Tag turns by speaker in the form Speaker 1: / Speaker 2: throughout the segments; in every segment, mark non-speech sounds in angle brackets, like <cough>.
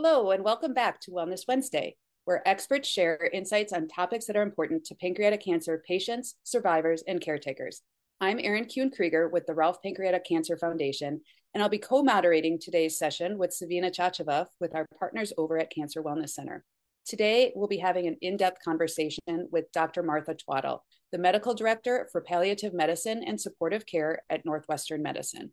Speaker 1: Hello, and welcome back to Wellness Wednesday, where experts share insights on topics that are important to pancreatic cancer patients, survivors, and caretakers. I'm Erin Kuhn Krieger with the Rolfe Pancreatic Cancer Foundation, and I'll be co moderating today's session with Savina Chacheva with our partners over at Cancer Wellness Center. Today, we'll be having an in depth conversation with Dr. Martha Twaddle, the Medical Director for Palliative Medicine and Supportive Care at Northwestern Medicine.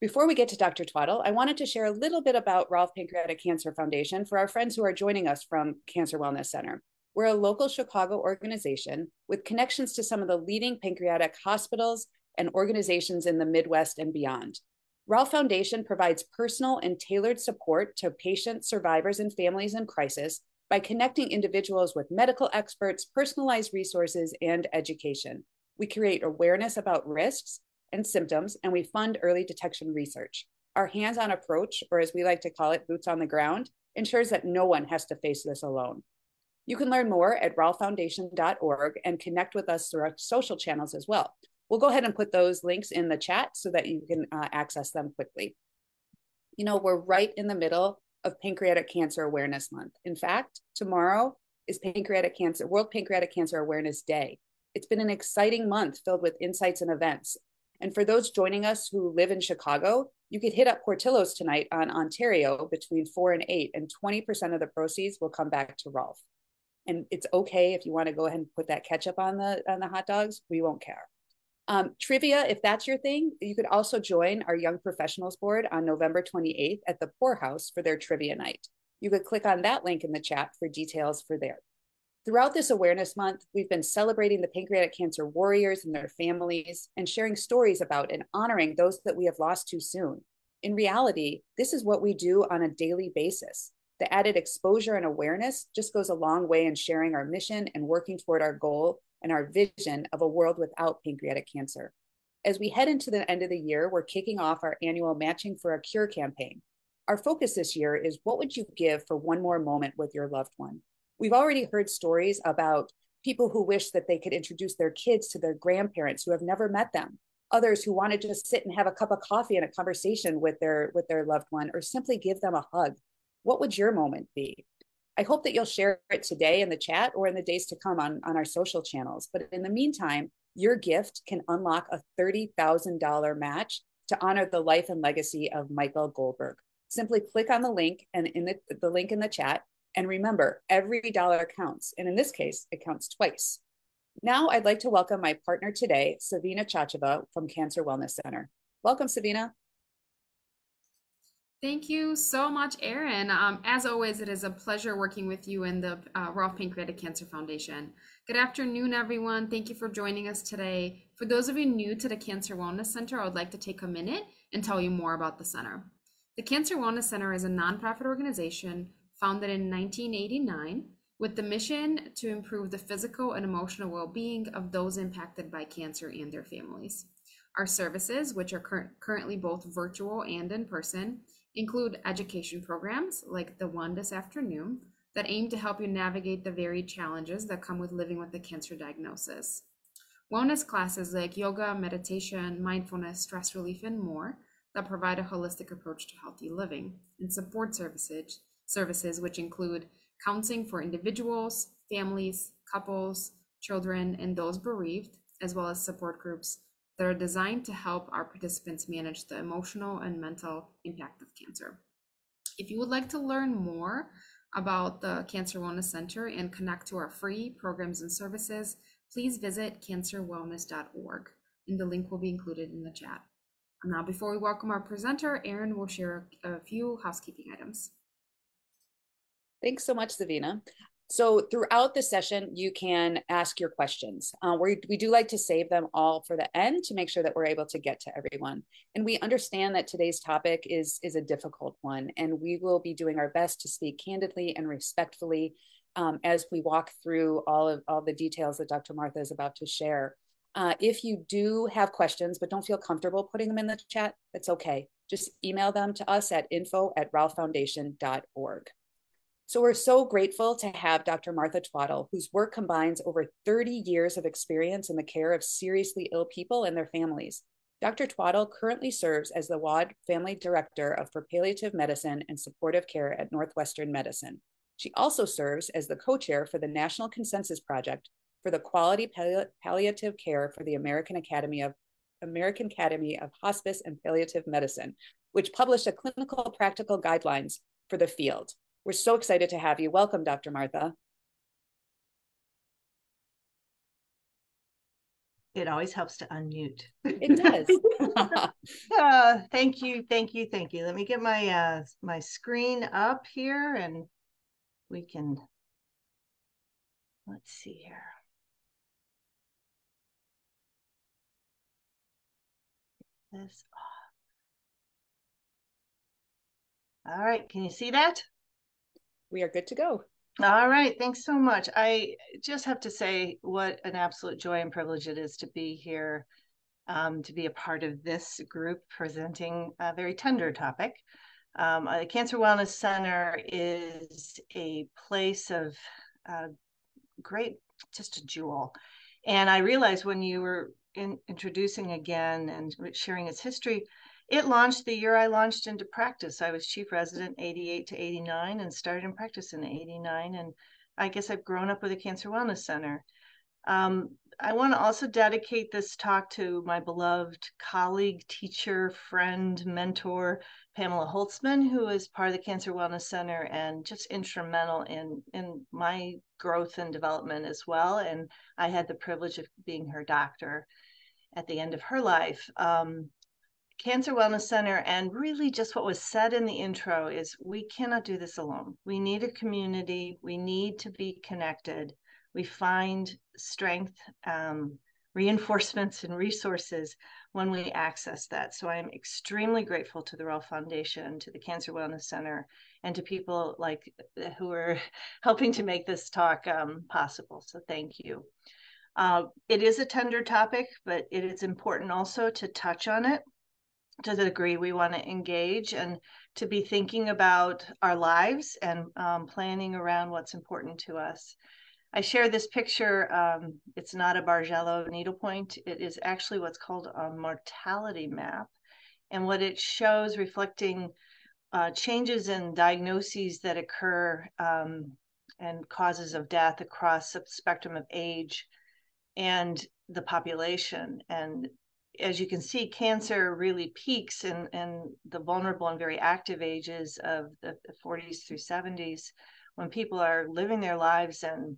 Speaker 1: Before we get to Dr. Twaddle, I wanted to share a little bit about Rolfe Pancreatic Cancer Foundation for our friends who are joining us from Cancer Wellness Center. We're a local Chicago organization with connections to some of the leading pancreatic hospitals and organizations in the Midwest and beyond. Rolfe Foundation provides personal and tailored support to patients, survivors, and families in crisis by connecting individuals with medical experts, personalized resources, and education. We create awareness about risks and symptoms, and we fund early detection research. Our hands on approach, or as we like to call it, boots on the ground, ensures that no one has to face this alone. You can learn more at rolfefoundation.org and connect with us through our social channels as well. We'll go ahead and put those links in the chat so that you can uh, access them quickly. You know, we're right in the middle of Pancreatic Cancer Awareness Month. In fact, tomorrow is Pancreatic Cancer World Pancreatic Cancer Awareness Day. It's been an exciting month filled with insights and events. And for those joining us who live in Chicago, you could hit up Portillo's tonight on Ontario between 4 and 8, and 20% of the proceeds will come back to Rolfe. And it's okay if you want to go ahead and put that ketchup on the on the hot dogs, we won't care. Um, trivia, if that's your thing, you could also join our Young Professionals Board on November 28th at the Poorhouse for their trivia night. You could click on that link in the chat for details for there. Throughout this awareness month, we've been celebrating the pancreatic cancer warriors and their families and sharing stories about and honoring those that we have lost too soon. In reality, this is what we do on a daily basis. The added exposure and awareness just goes a long way in sharing our mission and working toward our goal and our vision of a world without pancreatic cancer. As we head into the end of the year, we're kicking off our annual Matching for a Cure campaign. Our focus this year is what would you give for one more moment with your loved one? We've already heard stories about people who wish that they could introduce their kids to their grandparents who have never met them. Others who want to just sit and have a cup of coffee and a conversation with their with their loved one or simply give them a hug. What would your moment be? I hope that you'll share it today in the chat or in the days to come on on our social channels but in the meantime your gift can unlock a $30000 match to honor the life and legacy of michael goldberg. Simply click on the link and in the, the link in the chat and remember, every dollar counts. And in this case, it counts twice. Now I'd like to welcome my partner today, Savina Chacheva from Cancer Wellness Center. Welcome, Savina.
Speaker 2: Thank you so much, Erin. Um, as always, it is a pleasure working with you and the uh, Rolfe Pancreatic Cancer Foundation. Good afternoon, everyone. Thank you for joining us today. For those of you new to the Cancer Wellness Center, I would like to take a minute and tell you more about the center. The Cancer Wellness Center is a nonprofit organization founded in 1989 with the mission to improve the physical and emotional well being of those impacted by cancer and their families. Our services, which are cur- currently both virtual and in person, include education programs like the one this afternoon that aim to help you navigate the varied challenges that come with living with the cancer diagnosis. Wellness classes like yoga, meditation, mindfulness, stress relief, and more that provide a holistic approach to healthy living, and support services services, which include counseling for individuals, families, couples, children, and those bereaved, as well as support groups that are designed to help our participants manage the emotional and mental impact of cancer. If you would like to learn more about the Cancer Wellness Center and connect to our free programs and services, please visit cancerwellness.org, and the link will be included in the chat. Now, before we welcome our presenter, Erin will share a few housekeeping items.
Speaker 1: Thanks so much, Savina. So throughout the session, you can ask your questions. Uh, we, we do like to save them all for the end to make sure that we're able to get to everyone. And we understand that today's topic is, is a difficult one, and we will be doing our best to speak candidly and respectfully um, as we walk through all of all the details that Dr. Martha is about to share. Uh, if you do have questions but don't feel comfortable putting them in the chat, that's okay. Just email them to us at info at rolfefoundation.org. So we're so grateful to have Dr. Martha Twaddle, whose work combines over 30 years of experience in the care of seriously ill people and their families. Dr. Twaddle currently serves as the Wad Family Director of for Palliative Medicine and Supportive Care at Northwestern Medicine. She also serves as the co-chair for the National Consensus Project for the Quality Palli Palliative Care for the American Academy of American Academy of Hospice and Palliative Medicine, which published a clinical practical guidelines for the field. We're so excited to have you. Welcome, Dr. Martha.
Speaker 3: It always helps to unmute.
Speaker 1: It does. <laughs> <laughs>
Speaker 3: uh, thank you, thank you, thank you. Let me get my uh, my screen up here, and we can. Let's see here. This All right, can you see that?
Speaker 1: We are good to go.
Speaker 3: All right, thanks so much. I just have to say what an absolute joy and privilege it is to be here, um, to be a part of this group presenting a very tender topic. Um, the Cancer Wellness Center is a place of uh, great, just a jewel. And I realized when you were in, introducing again and sharing its history, it launched the year I launched into practice. I was chief resident 88 to 89 and started in practice in 89. And I guess I've grown up with a cancer wellness center. Um, I want to also dedicate this talk to my beloved colleague, teacher, friend, mentor, Pamela Holtzman, who is part of the Cancer Wellness Center and just instrumental in, in my growth and development as well. And I had the privilege of being her doctor at the end of her life. Um, Cancer Wellness Center, and really just what was said in the intro is we cannot do this alone. We need a community, we need to be connected. We find strength, um, reinforcements, and resources when we access that. So I'm extremely grateful to the Rolfe Foundation, to the Cancer Wellness Center, and to people like who are <laughs> helping to make this talk um, possible. So thank you. Uh, it is a tender topic, but it is important also to touch on it to the degree we want to engage and to be thinking about our lives and um, planning around what's important to us. I share this picture. Um, it's not a Bargello needlepoint. It is actually what's called a mortality map. And what it shows reflecting uh, changes in diagnoses that occur um, and causes of death across the spectrum of age and the population. And as you can see, cancer really peaks in, in the vulnerable and very active ages of the 40s through 70s when people are living their lives and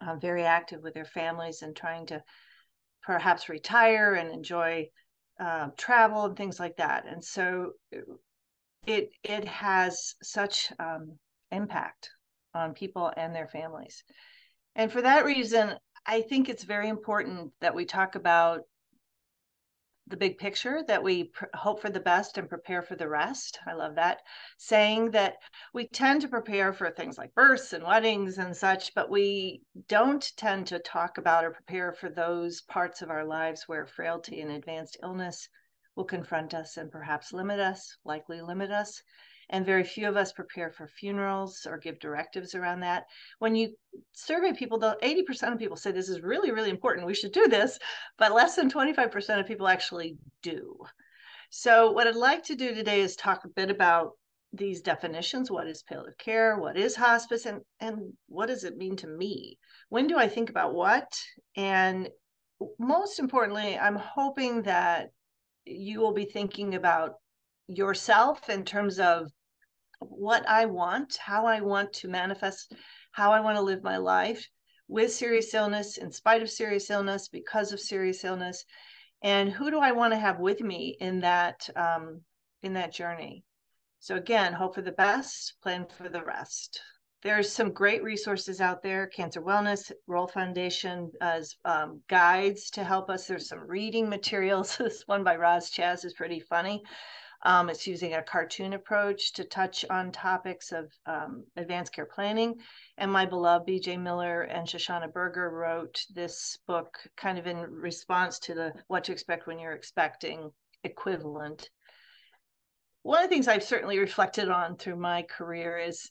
Speaker 3: uh, very active with their families and trying to perhaps retire and enjoy uh, travel and things like that. And so it it has such um, impact on people and their families. And for that reason, I think it's very important that we talk about the big picture that we pr- hope for the best and prepare for the rest. I love that saying that we tend to prepare for things like births and weddings and such, but we don't tend to talk about or prepare for those parts of our lives where frailty and advanced illness will confront us and perhaps limit us, likely limit us and very few of us prepare for funerals or give directives around that. When you survey people, though, 80% of people say this is really, really important. We should do this, but less than 25% of people actually do. So, what I'd like to do today is talk a bit about these definitions what is palliative care what is hospice and and what does it mean to me when do i think about what and most importantly i'm hoping that you will be thinking about yourself in terms of what I want, how I want to manifest, how I want to live my life with serious illness, in spite of serious illness, because of serious illness, and who do I want to have with me in that um, in that journey. So again, hope for the best, plan for the rest. There's some great resources out there. Cancer Wellness, Rolfe Foundation as um, guides to help us. There's some reading materials. <laughs> this one by Roz Chast is pretty funny. Um, it's using a cartoon approach to touch on topics of um, advanced care planning. And my beloved BJ Miller and Shoshana Berger wrote this book kind of in response to the what to expect when you're expecting equivalent. One of the things I've certainly reflected on through my career is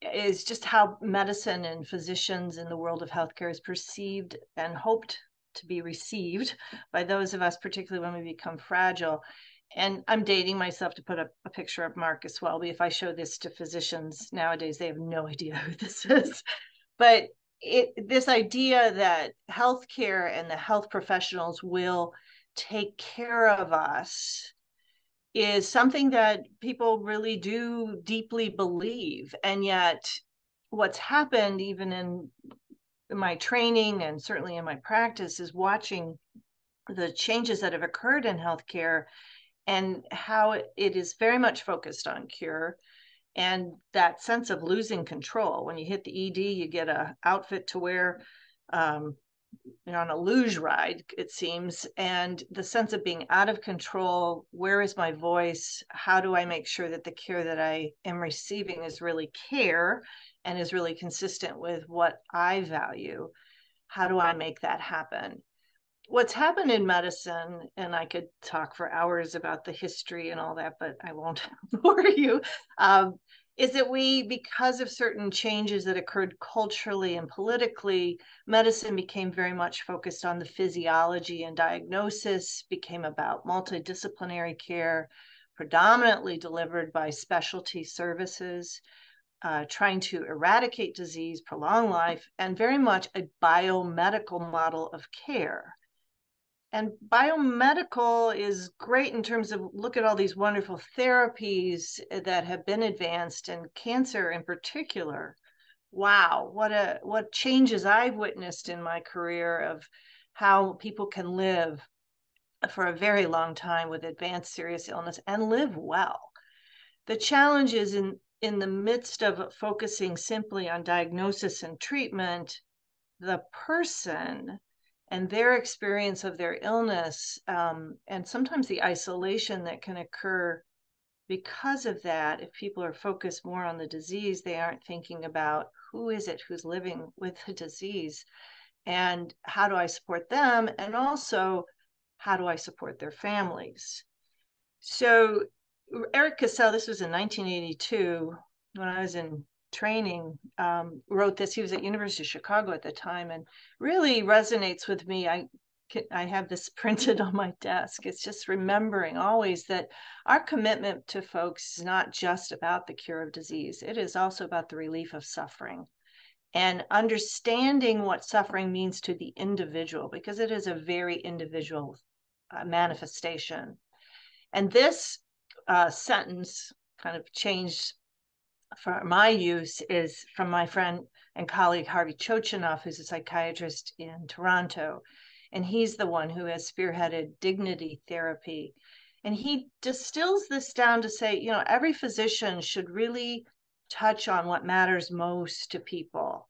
Speaker 3: is just how medicine and physicians in the world of healthcare is perceived and hoped to be received by those of us, particularly when we become fragile. And I'm dating myself to put up a picture of Marcus Welby. If I show this to physicians nowadays, they have no <laughs> idea who this is. But it, this idea that healthcare and the health professionals will take care of us is something that people really do deeply believe. And yet, what's happened, even in my training and certainly in my practice, is watching the changes that have occurred in healthcare and how it is very much focused on cure and that sense of losing control. When you hit the ed you get a outfit to wear um, on a luge ride it seems and the sense of being out of control where is my voice? How do i make sure that the care that i am receiving is really care and is really consistent with what i value? How do i make that happen what's happened in medicine and i could talk for hours about the history and all that but i won't <laughs> bore you um, is that we, because of certain changes that occurred culturally and politically, medicine became very much focused on the physiology and diagnosis, became about multidisciplinary care, predominantly delivered by specialty services, uh, trying to eradicate disease, prolong life, and very much a biomedical model of care. And biomedical is great in terms of look at all these wonderful therapies eh, that have been advanced and cancer in particular. Wow, what a what changes I've witnessed in my career of how people can live for a very long time with advanced serious illness and live well. The challenge is in in the midst of focusing simply on diagnosis and treatment, the person and their experience of their illness um, and sometimes the isolation that can occur because of that if people are focused more on the disease they aren't thinking about who is it who's living with the disease and how do i support them and also how do i support their families? So eric cassell this was in 1982 when i was in training um, wrote this. He was at University of Chicago at the time, and really resonates with me. I I have this <laughs> printed on my desk. It's just remembering always that our commitment to folks is not just about the cure of disease. It is also about the relief of suffering and understanding what suffering means to the individual because it is a very individual uh, manifestation. And this uh, sentence kind of changed for my use is from my friend and colleague Harvey Chochinov, who's a psychiatrist in Toronto. And he's the one who has spearheaded dignity therapy. And he distills this down to say, you know, every physician should really touch on what matters most to people.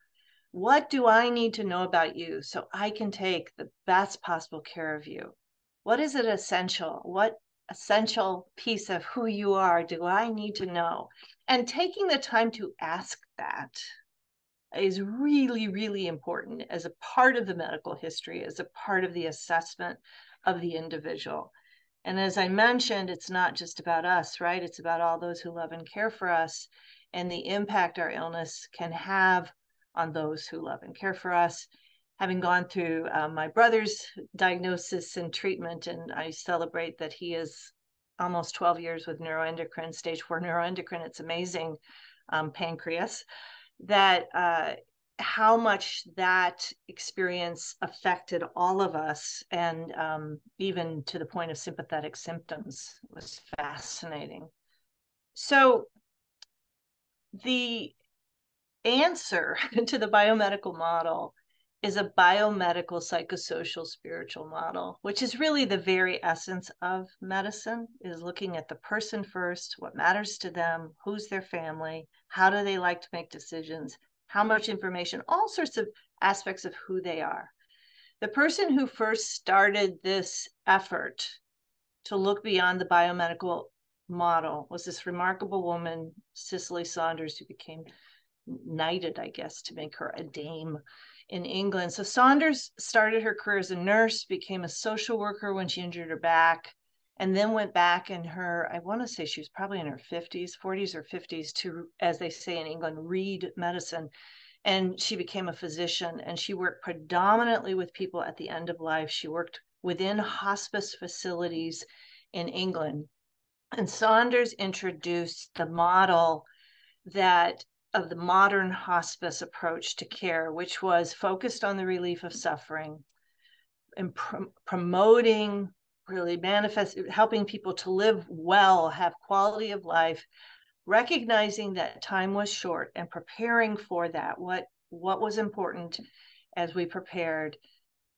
Speaker 3: What do I need to know about you so I can take the best possible care of you? What is it essential? What essential piece of who you are do I need to know? And taking the time to ask that is really, really important as a part of the medical history, as a part of the assessment of the individual. And as I mentioned, it's not just about us, right? It's about all those who love and care for us and the impact our illness can have on those who love and care for us having gone through uh, my brother's diagnosis and treatment, and I celebrate that he is almost 12 years with neuroendocrine, stage four neuroendocrine. It's amazing, um, pancreas, that uh, how much that experience affected all of us, and um, even to the point of sympathetic symptoms was fascinating. So, the answer <laughs> to the biomedical model is a biomedical psychosocial spiritual model which is really the very essence of medicine is looking at the person first what matters to them who's their family how do they like to make decisions how much information all sorts of aspects of who they are. The person who first started this effort to look beyond the biomedical model was this remarkable woman cicely saunders who became knighted i guess to make her a dame in England. So Saunders started her career as a nurse, became a social worker when she injured her back, and then went back in her, I want to say she was probably in her 50s, 40s or 50s to, as they say in England, read medicine. and she became a physician and she worked predominantly with people at the end of life. She worked within hospice facilities in England. And Saunders introduced the model that of the modern hospice approach to care, which was focused on the relief of suffering and pr- promoting really manifest helping people to live well have quality of life recognizing that time was short and preparing for that what what was important as we prepared.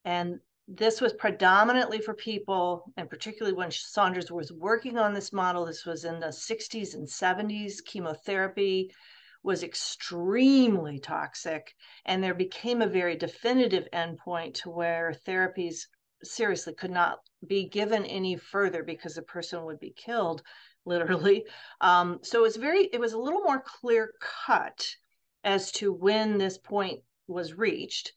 Speaker 3: And this was predominantly for people and particularly when saunders was working on this model this was in the 60s and 70s chemotherapy was extremely toxic and there became a very definitive endpoint to where therapies seriously could not be given any further because the person would be killed <laughs> literally. Um, so was very it was a little more clear cut as to when this point was reached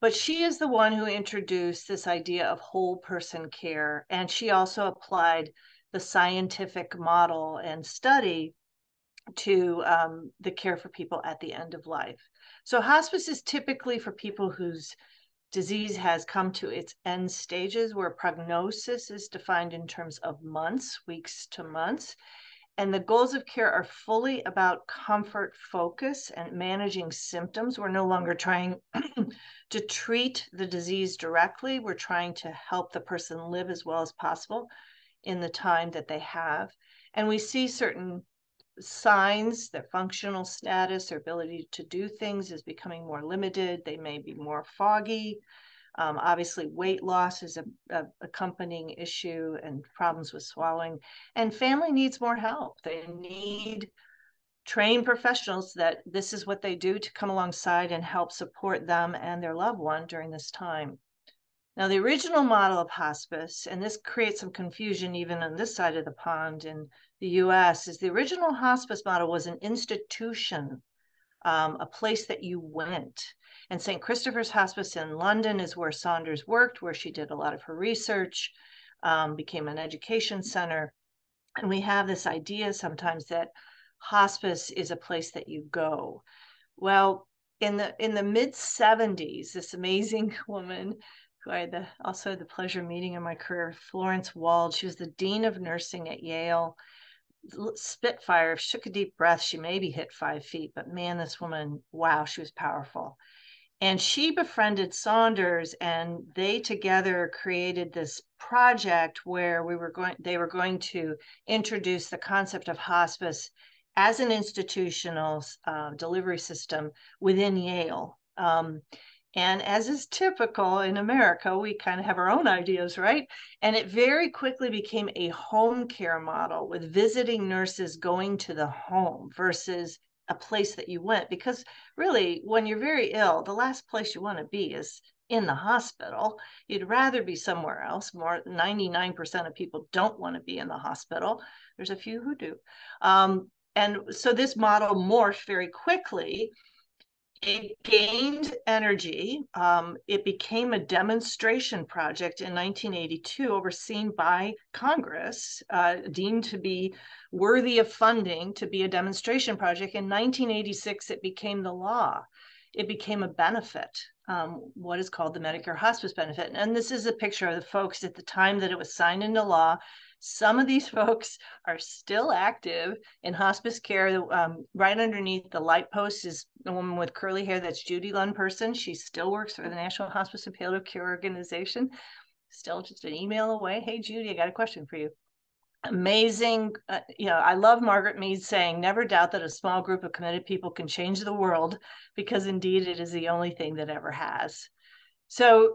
Speaker 3: but she is the one who introduced this idea of whole person care and she also applied the scientific model and study to um, the care for people at the end of life. So, hospice is typically for people whose disease has come to its end stages, where prognosis is defined in terms of months, weeks to months. And the goals of care are fully about comfort focus and managing symptoms. We're no longer trying <clears throat> to treat the disease directly, we're trying to help the person live as well as possible in the time that they have. And we see certain signs, their functional status, their ability to do things is becoming more limited. They may be more foggy. Um, obviously, weight loss is a, a, accompanying issue and problems with swallowing. And family needs more help. They need trained professionals that this is what they do to come alongside and help support them and their loved one during this time. Now, the original model of hospice, and this creates some confusion even on this side of the pond in the US is the original hospice model was an institution, um, a place that you went. And St. Christopher's Hospice in London is where Saunders worked, where she did a lot of her research, um, became an education center. And we have this idea sometimes that hospice is a place that you go. Well, in the in the mid 70s, this amazing <laughs> woman I had the, also had the pleasure of meeting in my career, Florence Wald, she was the dean of nursing at Yale Spitfire shook a deep breath. She maybe hit five feet, but man, this woman, wow, she was powerful. And she befriended Saunders, and they together created this project where we were going. They were going to introduce the concept of hospice as an institutional uh, delivery system within Yale. Um, and as is typical in America, we kind of have our own ideas, right? And it very quickly became a home care model with visiting nurses going to the home versus a place that you went. Because really, when you're very ill, the last place you want to be is in the hospital. You'd rather be somewhere else. More 99% of people don't want to be in the hospital. There's a few who do. Um, and so this model morphed very quickly it gained energy. Um, it became a demonstration project in 1982, overseen by Congress, uh, deemed to be worthy of funding to be a demonstration project. In 1986, it became the law. It became a benefit, um, what is called the Medicare hospice benefit. And this is a picture of the folks at the time that it was signed into law. Some of these <laughs> folks are still active in hospice care. Um, right underneath the light post is a woman with curly hair. That's Judi Lund Person. She still works for the National Hospice and Palliative Care Organization. Still just an email away. Hey, Judy, I got a question for you. Amazing. Uh, you know, I love Margaret Mead saying, never doubt that a small group of committed people can change the world because indeed it is the only thing that ever has. So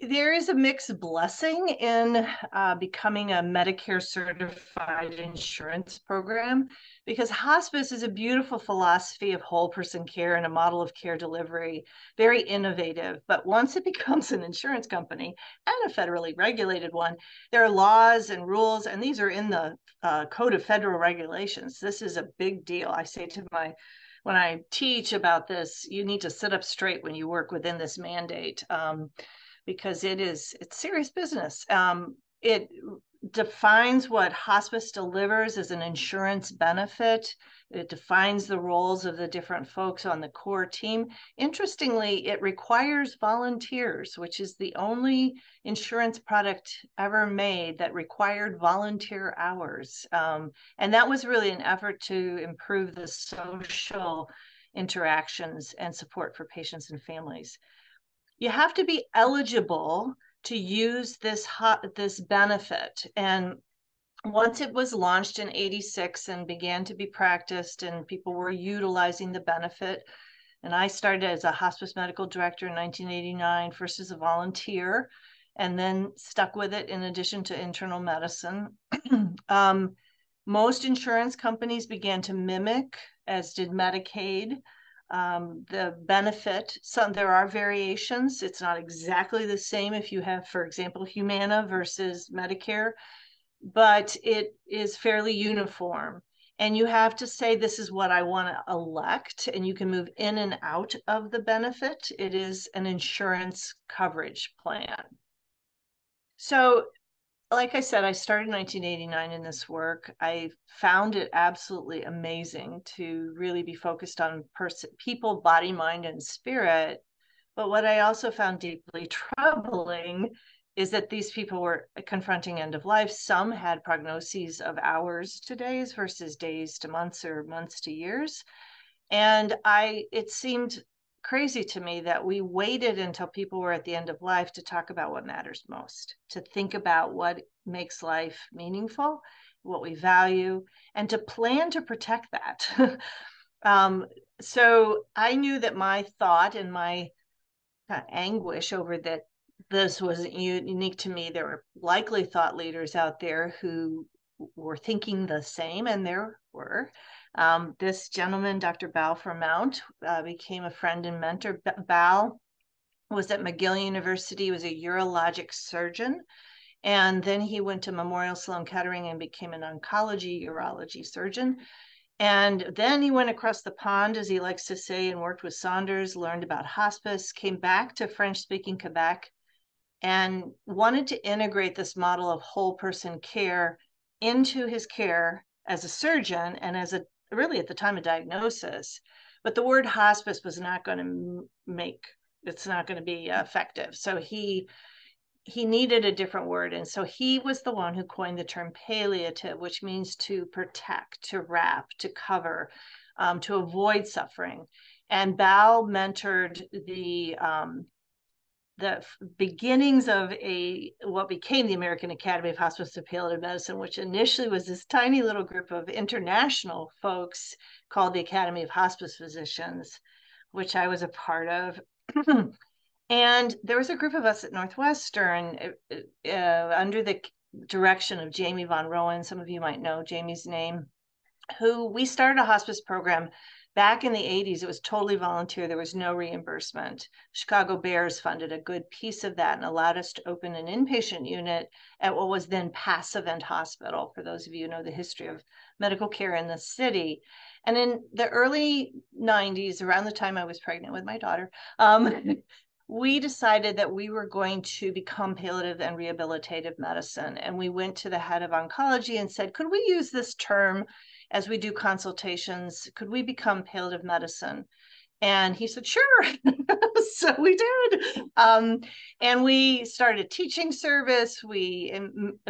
Speaker 3: there is a mixed blessing in uh, becoming a Medicare certified insurance program because hospice is a beautiful philosophy of whole person care and a model of care delivery, very innovative. But once it <laughs> becomes an insurance company and a federally regulated one, there are laws and rules, and these are in the uh, Code of Federal Regulations. This is a big deal. I say to my when I teach about this, you need to sit up straight when you work within this mandate. Um, because it is it's serious business. Um, it defines what hospice delivers as an insurance benefit. It defines the roles of the different folks on the core team. Interestingly, it requires volunteers, which is the only insurance product ever made that required volunteer hours. Um, and that was really an effort to improve the social interactions and support for patients and families. You have to be eligible to use this hot, this benefit. And once it was launched in 86 and began to be practiced and people were utilizing the benefit and i started as a hospice medical director in 1989 first as a volunteer and then stuck with it in addition to internal medicine. <clears throat> Um, most insurance companies began to mimic as did medicaid um, the benefit some there are variations. It's not exactly the same if you have for example humana versus medicare but it is fairly uniform. And you have to say this is what i want to elect and you can move in and out of the benefit. It is an insurance coverage plan. So like I said, I started in 1989 in this work. I found it absolutely amazing to really be focused on person, people, body, mind, and spirit. But what I also found deeply <laughs> troubling is that these people were confronting end of life. Some had prognoses of hours to days versus days to months or months to years. And I, it seemed crazy to me that we waited until people were at the end of life to talk about what matters most, to think about what makes life meaningful, what we value, and to plan to protect that. <laughs> um, so I knew that my thought and my uh, anguish over that this wasn't unique to me. There were likely thought leaders out there who were thinking the same, and there were. Um, this gentleman, Dr. Balfour Mount, uh, became a friend and mentor. Bal was at McGill University, was a urologic surgeon. And then he went to Memorial Sloan Kettering and became an oncology urology surgeon. And then he went across the pond, as he likes to say, and worked with Saunders, learned about hospice, came back to French speaking Quebec, and wanted to integrate this model of whole person care into his care as a surgeon and as a really at the time of diagnosis. But the word hospice was not going to make it's not going to be effective. So he he needed a different word and so he was the one who coined the term palliative which means to protect to wrap to cover um, to avoid suffering and Bal mentored the um, the beginnings of a what became the American Academy of Hospice and Palliative Medicine, which initially was this tiny little group of international folks called the Academy of Hospice Physicians, which I was a part of. <clears throat> and there was a group of us at Northwestern uh, uh, under the direction of Jamie von Roenn. Some of you might know Jamie's name, who we started a hospice program Back in the 80s, it was totally volunteer. There was no reimbursement. Chicago Bears funded a good piece of that and allowed us to open an inpatient unit at what was then Passavant Hospital, for those of you who know the history of medical care in the city. And in the early 90s, around the time I was pregnant with my daughter, um, <laughs> we decided that we were going to become palliative and rehabilitative medicine. And we went to the head of oncology and said, could we use this term as we do consultations, could we become palliative medicine? And he said, sure. <laughs> so we did. Um, and we started teaching service. We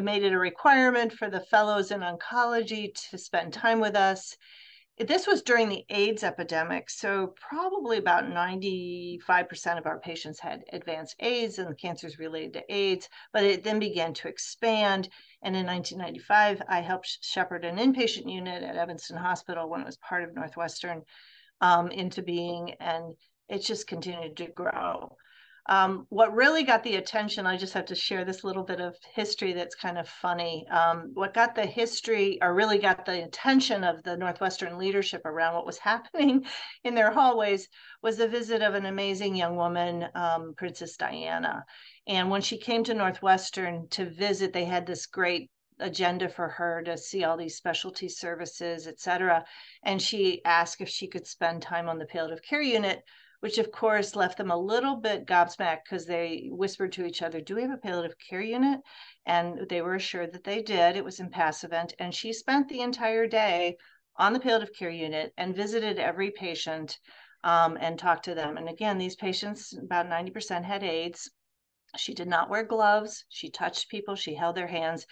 Speaker 3: made it a requirement for the fellows in oncology to spend time with us this was during the AIDS epidemic. So, probably about 95% of our patients had advanced AIDS and cancers related to AIDS, but it then began to expand. And in 1995, I helped shepherd an inpatient unit at Evanston Hospital when it was part of Northwestern um, into being, and it just continued to grow. Um, what really got the attention, I just have to share this little bit of history that's kind of funny. Um, what got the history, or really got the attention of the Northwestern leadership around what was <laughs> happening in their hallways, was the visit of an amazing young woman, um, Princess Diana. And when she came to Northwestern to visit, they had this great agenda for her to see all these specialty services, et cetera. And she asked if she could spend time on the palliative care unit which of course left them a little bit gobsmacked because they whispered to each other, Do we have a palliative care unit? And they were assured that they did. It was in Passavant. And she spent the entire day on the palliative care unit and visited every patient um, and talked to them. And again, these patients, about 90% had AIDS. She did not wear gloves. She touched people, she held their hands.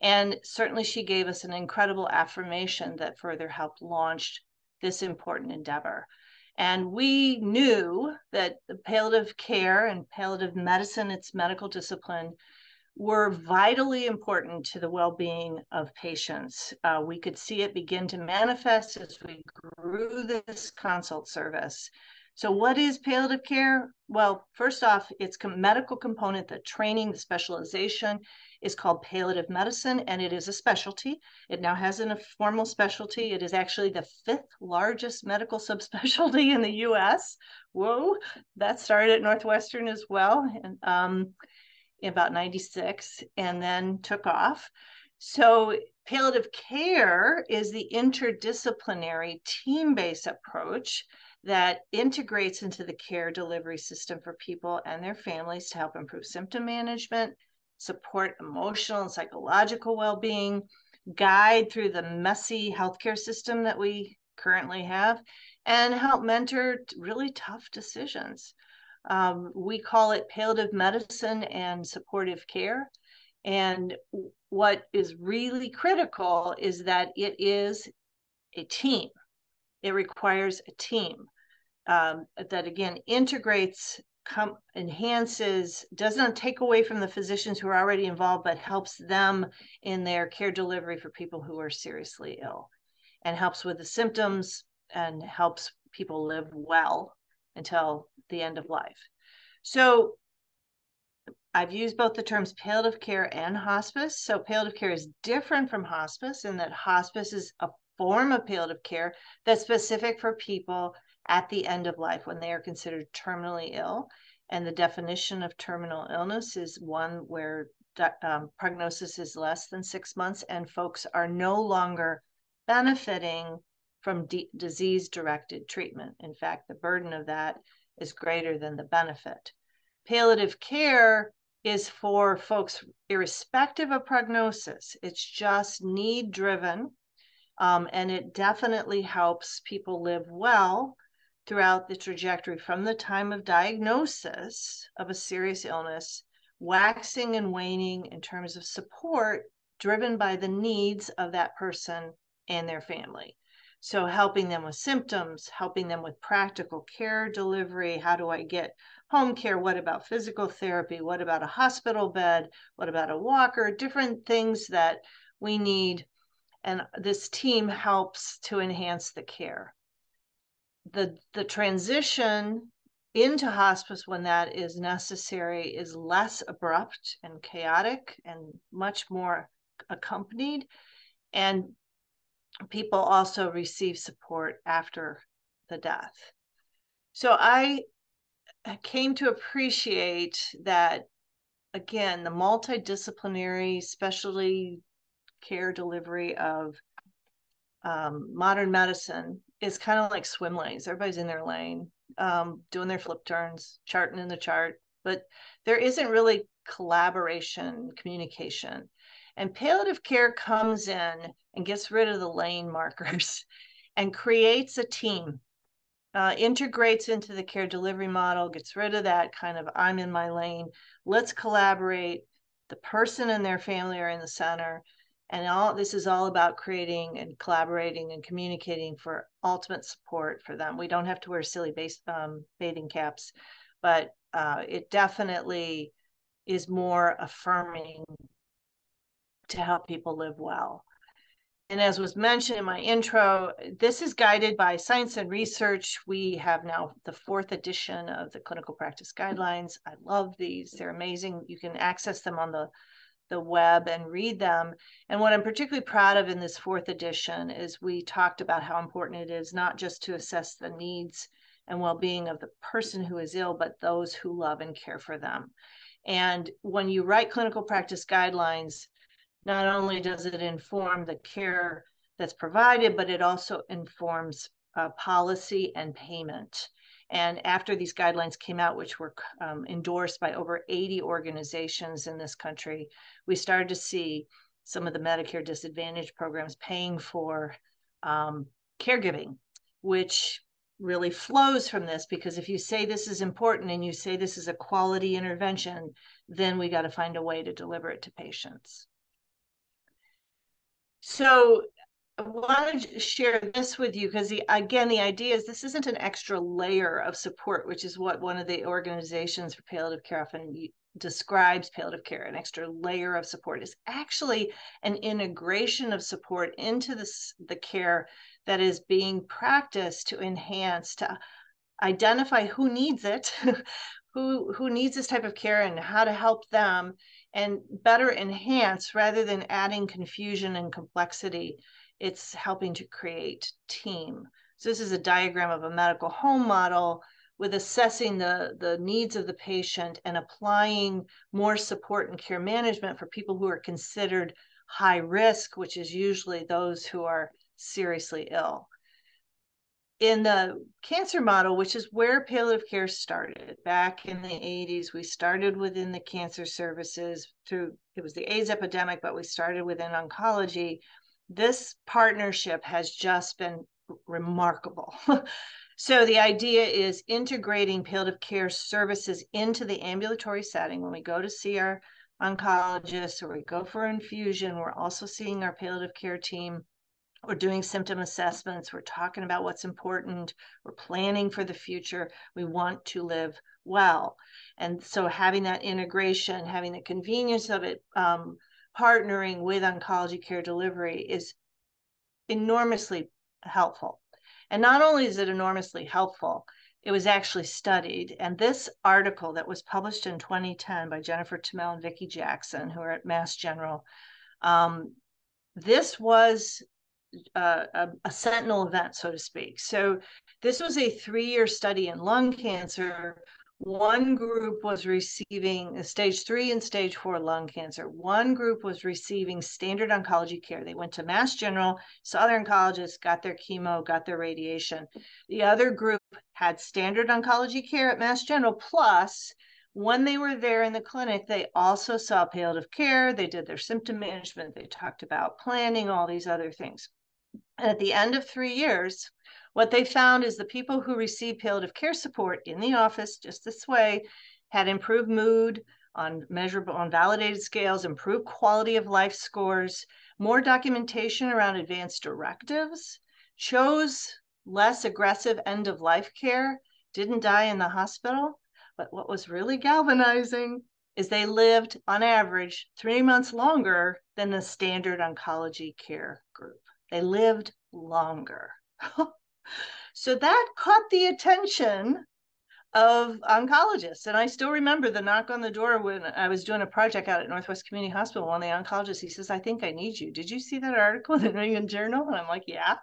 Speaker 3: And certainly, she gave us an incredible affirmation that further helped launch this important endeavor. And we knew that the palliative care and palliative medicine, its medical discipline, were vitally important to the well being of patients. Uh, we could see it begin to manifest as we grew this consult service. So, what is palliative care? Well, first off, its a medical component, the training, the specialization is called palliative medicine, and it is a specialty. It now has a formal specialty. It is actually the fifth largest medical <laughs> subspecialty in the US. Whoa, that started at Northwestern as well. And, um, in about 96 and then took off. So, palliative care is the interdisciplinary team based approach that integrates into the care delivery system for people and their families to help improve symptom management, support emotional and psychological well being, guide through the messy healthcare system that we currently have, and help mentor really tough decisions. Um, we call it palliative medicine and supportive care. And what is really critical is that it is a team it requires a team um, that again integrates enhances does not take away from the physicians who are already involved but helps them in their care delivery for people who are seriously ill and helps with the symptoms and helps people live well until the end of life so I've used both the terms palliative care and hospice. So, palliative care is different from hospice in that hospice is a form of palliative care that's specific for people at the end of life when they are considered terminally ill. And the definition of terminal illness is one where um, prognosis is less than six months and folks are no longer benefiting from disease directed treatment. In fact, the burden of that is greater than the benefit. Palliative care is for folks irrespective of prognosis, it's just need driven um, and it definitely helps people live well throughout the trajectory from the time of diagnosis of a serious illness, waxing and waning in terms of support driven by the needs of that person and their family. So, helping them with symptoms, helping them with practical care delivery. How do I get home care? What about physical therapy? What about a hospital bed? What about a walker? Different things that we need and this team helps to enhance the care. The, the transition into hospice when that is necessary is less abrupt and chaotic and much more accompanied. And people also receive support after the death. So I came to appreciate that, again, the multidisciplinary, specialty care delivery of um, modern medicine is kind of like swim lanes. Everybody's in their lane, um, doing their flip turns, charting in the chart, but there isn't really collaboration, communication. And palliative care comes in and gets rid of the lane <laughs> markers and creates a team, uh, integrates into the care delivery model, gets rid of that kind of I'm in my lane. Let's collaborate. The person and their family are in the center and all this is all about creating and collaborating and communicating for ultimate support for them we don't have to wear silly base, um, bathing caps but uh, it definitely is more affirming to help people live well and as was mentioned in my intro, this is guided by science and research. We have now the fourth edition of the clinical practice guidelines. I love these, they're amazing. You can access them on the the web and read them. And what I'm particularly proud of in this fourth edition is we talked about how important it is not just to assess the needs and well being of the person who is ill, but those who love and care for them. And when you write clinical practice guidelines, not only does it inform the care that's provided, but it also informs uh, policy and payment. And after these guidelines came out, which were um, endorsed by over 80 organizations in this country, we started to see some of the Medicare Disadvantage programs paying for um, caregiving, which really flows from this because if you say this is important and you say this is a quality intervention, then we got to find a way to deliver it to patients. So I wanted to share this with you because the, again, the idea is this isn't an extra layer of support, which is what one of the organizations for palliative care often describes palliative care, an extra layer of support. Is actually an integration of support into this, the care that is being practiced to enhance, to identify who needs it, <laughs> who who needs this type of care and how to help them and better enhance rather than adding confusion and complexity it's helping to create team so this is a diagram of a medical home model with assessing the the needs of the patient and applying more support and care management for people who are considered high risk which is usually those who are seriously ill. In the cancer model, which is where palliative care started back in the 80s, we started within the cancer services through it was the AIDS epidemic, but we started within oncology. This partnership has just been remarkable. <laughs> so the idea is integrating palliative care services into the ambulatory setting when we go to see our oncologist or we go for infusion we're also seeing our palliative care team we're doing symptom assessments. We're talking about what's important. We're planning for the future. We want to live well. And so having that integration, having the convenience of it, um, partnering with oncology care delivery is enormously helpful. And not only is it enormously helpful, it was actually studied. And this article that was published in 2010 by Jennifer Temel and Vicki Jackson, who are at Mass General, um, this was a, a, sentinel event, so to speak. So this was a three-year study in lung cancer. One group was receiving uh, stage three and stage four lung cancer. One group was receiving standard oncology care. They went to Mass General, saw their oncologist, got their chemo, got their radiation. The other group had standard oncology care at Mass General, plus when they were there in the clinic, they also saw palliative care. They did their symptom management. They talked about planning, all these other things. And at the end of three years, what they found is the people who received palliative care support in the office just this way had improved mood on measurable on validated scales, improved quality of life scores, more documentation around advanced directives, chose less aggressive end of life care, didn't die in the hospital. But what was really galvanizing is they lived on average three months longer than the standard oncology care group. They lived longer. <laughs> so that caught the attention of oncologists. And I still remember the knock on the door when I was doing a project out at Northwest Community Hospital. One of the oncologists, he says, I think I need you. Did you see that article in the New England Journal? And I'm like, yeah.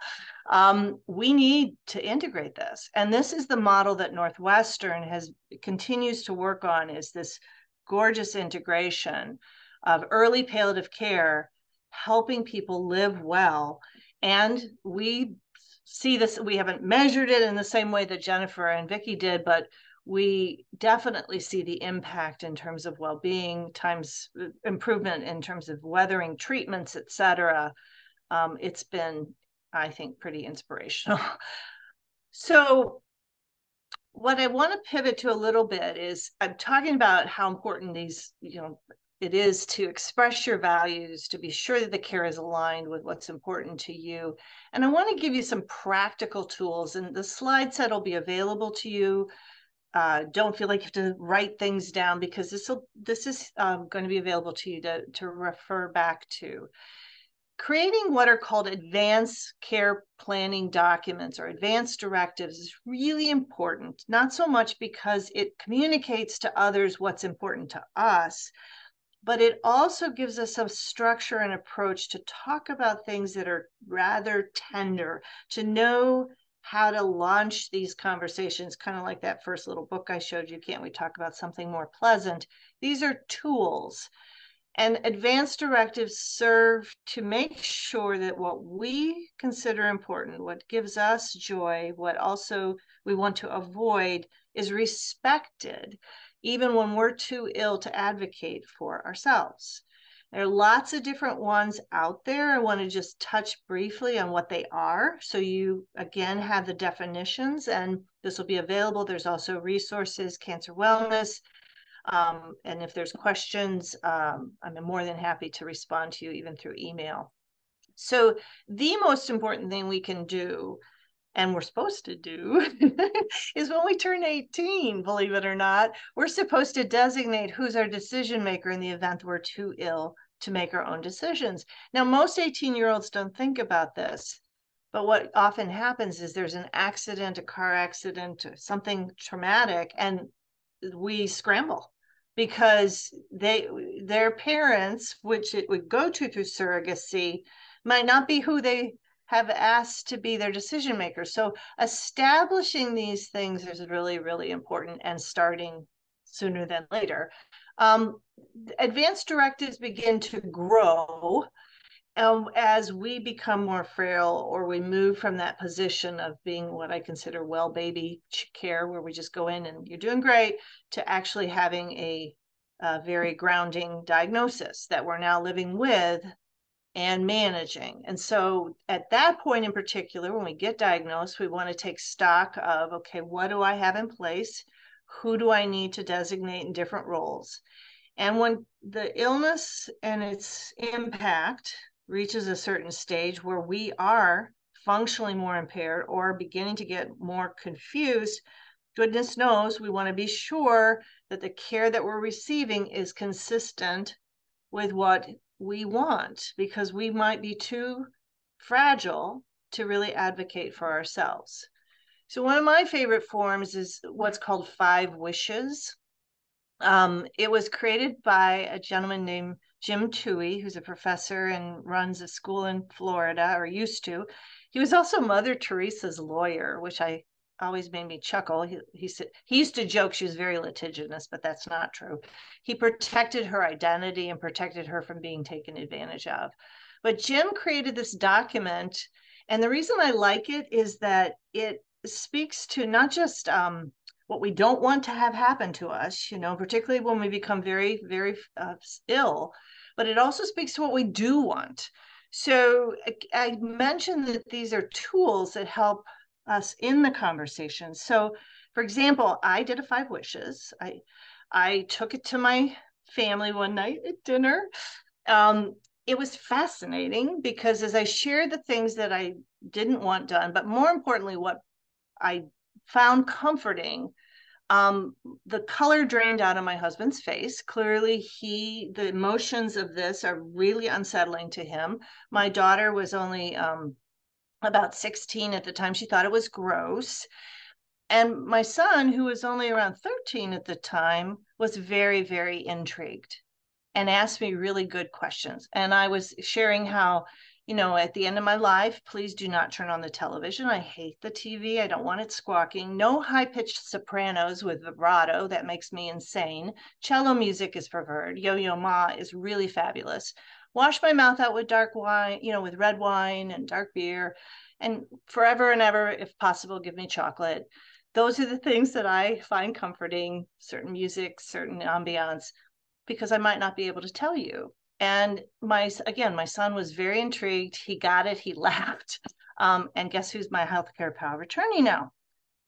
Speaker 3: Um, we need to integrate this. And this is the model that Northwestern has continues to work on is this gorgeous integration of early palliative care, helping people live well and we see this, we haven't measured it in the same way that Jennifer and Vicki did, but we definitely see the impact in terms of well-being, times uh, improvement in terms of weathering treatments, et cetera. Um, it's been, I think, pretty inspirational. <laughs> so what I want to pivot to a little bit is I'm talking about how important these, you know, it is to express your values, to be sure that the care is aligned with what's important to you. And I want to give you some practical tools, and the slide set will be available to you. Uh, don't feel like you have to write things down because this will this is um, going to be available to you to, to refer back to. Creating what are called advanced care planning documents or advanced directives is really important, not so much because it communicates to others what's important to us, but it also gives us a structure and approach to talk about things that are rather tender, to know how to launch these conversations, kind of like that first little book I showed you. Can't we talk about something more pleasant? These are tools. And advance directives serve to make sure that what we consider important, what gives us joy, what also we want to avoid is respected, even when we're too ill to advocate for ourselves. There are lots of different ones out there. I want to just touch briefly on what they are. So you again have the definitions, and this will be available. There's also resources, cancer wellness. Um, and if there's questions, um, I'm more than happy to respond to you even through email. So the most important thing we can do and we're supposed to do <laughs> is when we turn 18 believe it or not we're supposed to designate who's our decision maker in the event we're too ill to make our own decisions. Now, most 18 year olds don't think about this, but what often happens is there's an accident, a car accident, something traumatic, and we scramble because they their parents, which it would go to through surrogacy, might not be who they have asked to be their decision makers. So establishing these things is really, really important and starting sooner than later um, advanced directives begin to grow um, as we become more frail or we move from that position of being what I consider well baby care, where we just go in and you're doing great, to actually having a, a very grounding diagnosis that we're now living with and managing. And so at that point in particular, when we get diagnosed, we want to take stock of okay, what do I have in place? who do I need to designate in different roles? And when the illness and its impact reaches a certain stage where we are functionally more impaired or beginning to get more confused, goodness knows we want to be sure that the care that we're receiving is consistent with what we want because we might be too fragile to really advocate for ourselves. So one of my favorite forms is what's called Five Wishes. Um, it was created by a gentleman named Jim Towey, who's a professor and runs a school in Florida, or used to. He was also Mother Teresa's lawyer, which I always made me chuckle. He, he said he used to joke she was very litigious, but that's not true. He protected her identity and protected her from being taken advantage of. But Jim created this document, and the reason I like it is that it speaks to not just um, what we don't want to have happen to us, you know, particularly when we become very, very uh, ill, but it also speaks to what we do want. So I mentioned that these are tools that help us in the conversation. So, for example, I did a five wishes. I I took it to my family one night at dinner. Um, it was fascinating because as I shared the things that I didn't want done, but more importantly, what I found comforting. Um, the color drained out of my husband's face. Clearly, he the emotions of this are really unsettling to him. My daughter was only um, about 16 at the time. She thought it was gross. And my son, who was only around 13 at the time, was very, very intrigued and asked me really good questions. And I was sharing how you know, at the end of my life, please do not turn on the television. I hate the TV. I don't want it squawking. No high pitched sopranos with vibrato. That makes me insane. Cello music is preferred. Yo Yo Ma is really fabulous. Wash my mouth out with dark wine, you know, with red wine and dark beer. And forever and ever, if possible, give me chocolate. Those are the things that I find comforting, certain music, certain ambiance, because I might not be able to tell you. And my again my son was very intrigued. He got it. He <laughs> laughed. Um, and guess who's my healthcare power of attorney now?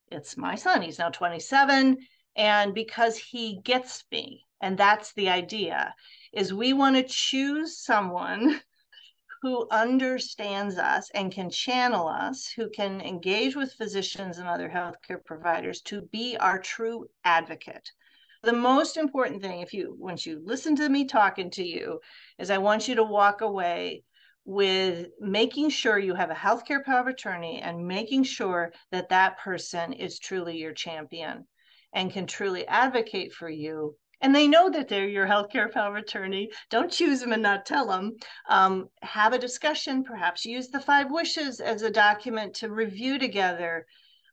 Speaker 3: It's my son. He's now 27 and because he gets me and that's the idea is we want to choose someone who understands us and can channel us who can engage with physicians and other healthcare providers to be our true advocate. The most important thing if you once you listen to me talking to you is i want you to walk away with making sure you have a healthcare power of attorney and making sure that that person is truly your champion and can truly advocate for you and they know that they're your healthcare power attorney. Don't choose them and not tell them. Um, have a discussion, perhaps use the five wishes as a document to review together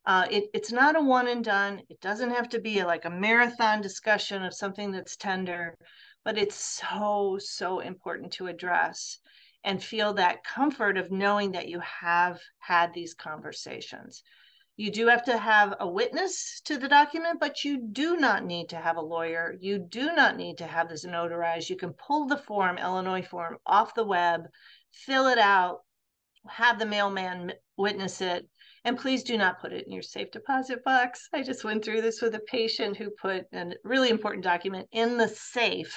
Speaker 3: uh, it, it's not a one and done. It doesn't have to be a, like a marathon discussion of something that's tender. but it's so, so important to address and feel that comfort of knowing that you have had these conversations. You do have to have a witness to the document, but you do not need to have a lawyer. You do not need to have this notarized. You can pull the form, Illinois form, off the web, fill it out, have the mailman witness it, and please do not put it in your safe deposit box. I just went through this with a patient who put a really important document in the safe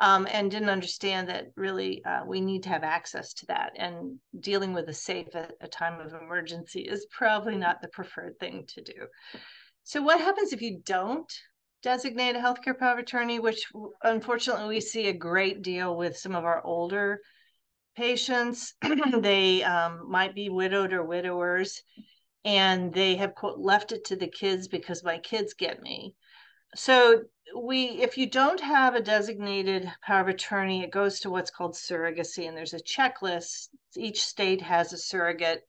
Speaker 3: um, and didn't understand that really uh, we need to have access to that. And dealing with a safe at a time of emergency is probably not the preferred thing to do. So, what happens if you don't designate a healthcare power of attorney, which unfortunately we see a great deal with some of our older patients? <clears throat> they um, might be widowed or widowers, and they have quote, left it to the kids because my kids get me so we if you don't have a designated power of attorney it goes to what's called surrogacy and there's a checklist. Each state has a surrogate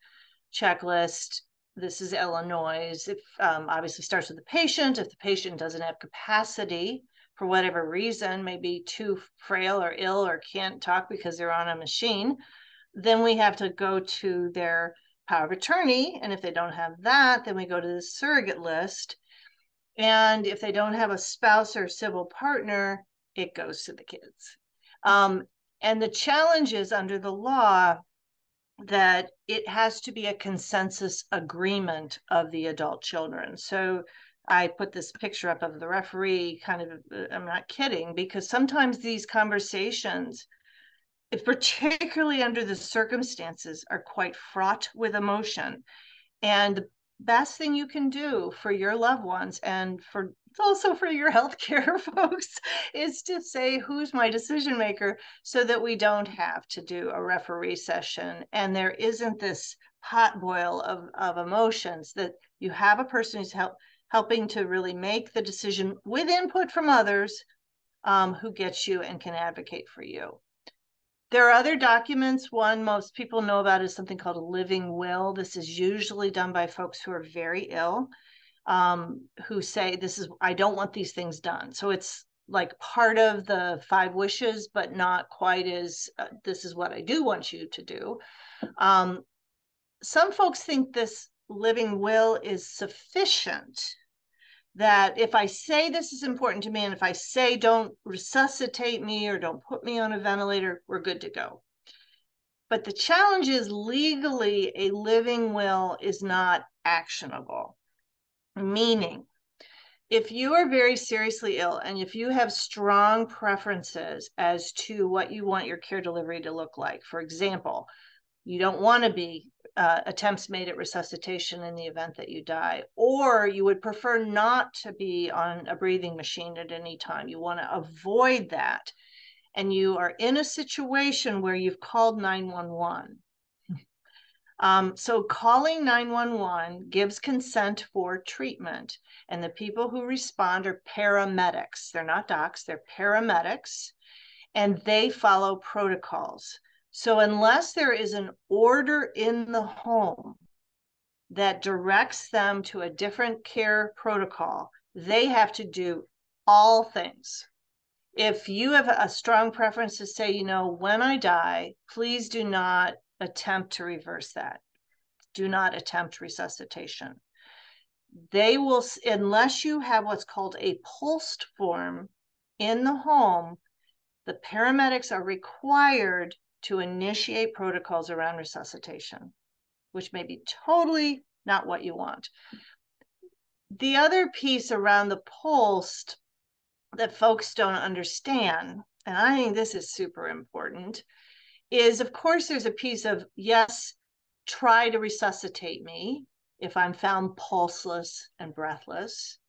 Speaker 3: checklist. This is illinois. It um, obviously starts with the patient. If the patient doesn't have capacity for whatever reason maybe too frail or ill or can't talk because they're on a machine then we have to go to their power of attorney. And if they don't have that then we go to the surrogate list and if they don't have a spouse or civil partner, it goes to the kids. Um, and the challenge is under the law that it has to be a consensus agreement of the adult children. So I put this picture up of the referee, kind of, uh, I'm not kidding, because sometimes these conversations, particularly under the circumstances, are quite fraught with emotion. And best thing you can do for your loved ones and for also for your <laughs> healthcare folks is to say who's my decision maker? so that we don't have to do a referee session. And there isn't this pot boil of, of emotions that you have a person who's help, helping to really make the decision with input from others um, who gets you and can advocate for you there are other documents. One most people know about is something called a living will. This is usually done by folks who are very ill, um, who say, This is, I don't want these things done. So it's like part of the five wishes, but not quite as uh, this is what I do want you to do. Um, some folks think this living will is sufficient that if I say this is important to me, and if I say don't resuscitate me or don't put me on a ventilator, we're good to go. But the challenge is legally, a living will is not actionable. Meaning, if you are very seriously ill and if you have strong preferences as to what you want your care delivery to look like, for example, you don't want to be uh, attempts made at resuscitation in the event that you die, or you would prefer not to be on a breathing machine at any time. You want to avoid that. And you are in a situation where you've called 911. Um, so calling 911 gives consent for treatment. And the people who respond are paramedics. They're not docs, they're paramedics. And they follow protocols. So, unless there is an order in the home that directs them to a different care protocol, they have to do all things. If you have a strong preference to say, you know, when I die, please do not attempt to reverse that. Do not attempt resuscitation. They will, unless you have what's called a POLST form in the home, the paramedics are required to initiate protocols around resuscitation, which may be totally not what you want. The other piece around the POLST that folks don't understand, and I think this is super important, is of course there's a piece of yes, try to resuscitate me if I'm found pulseless and breathless.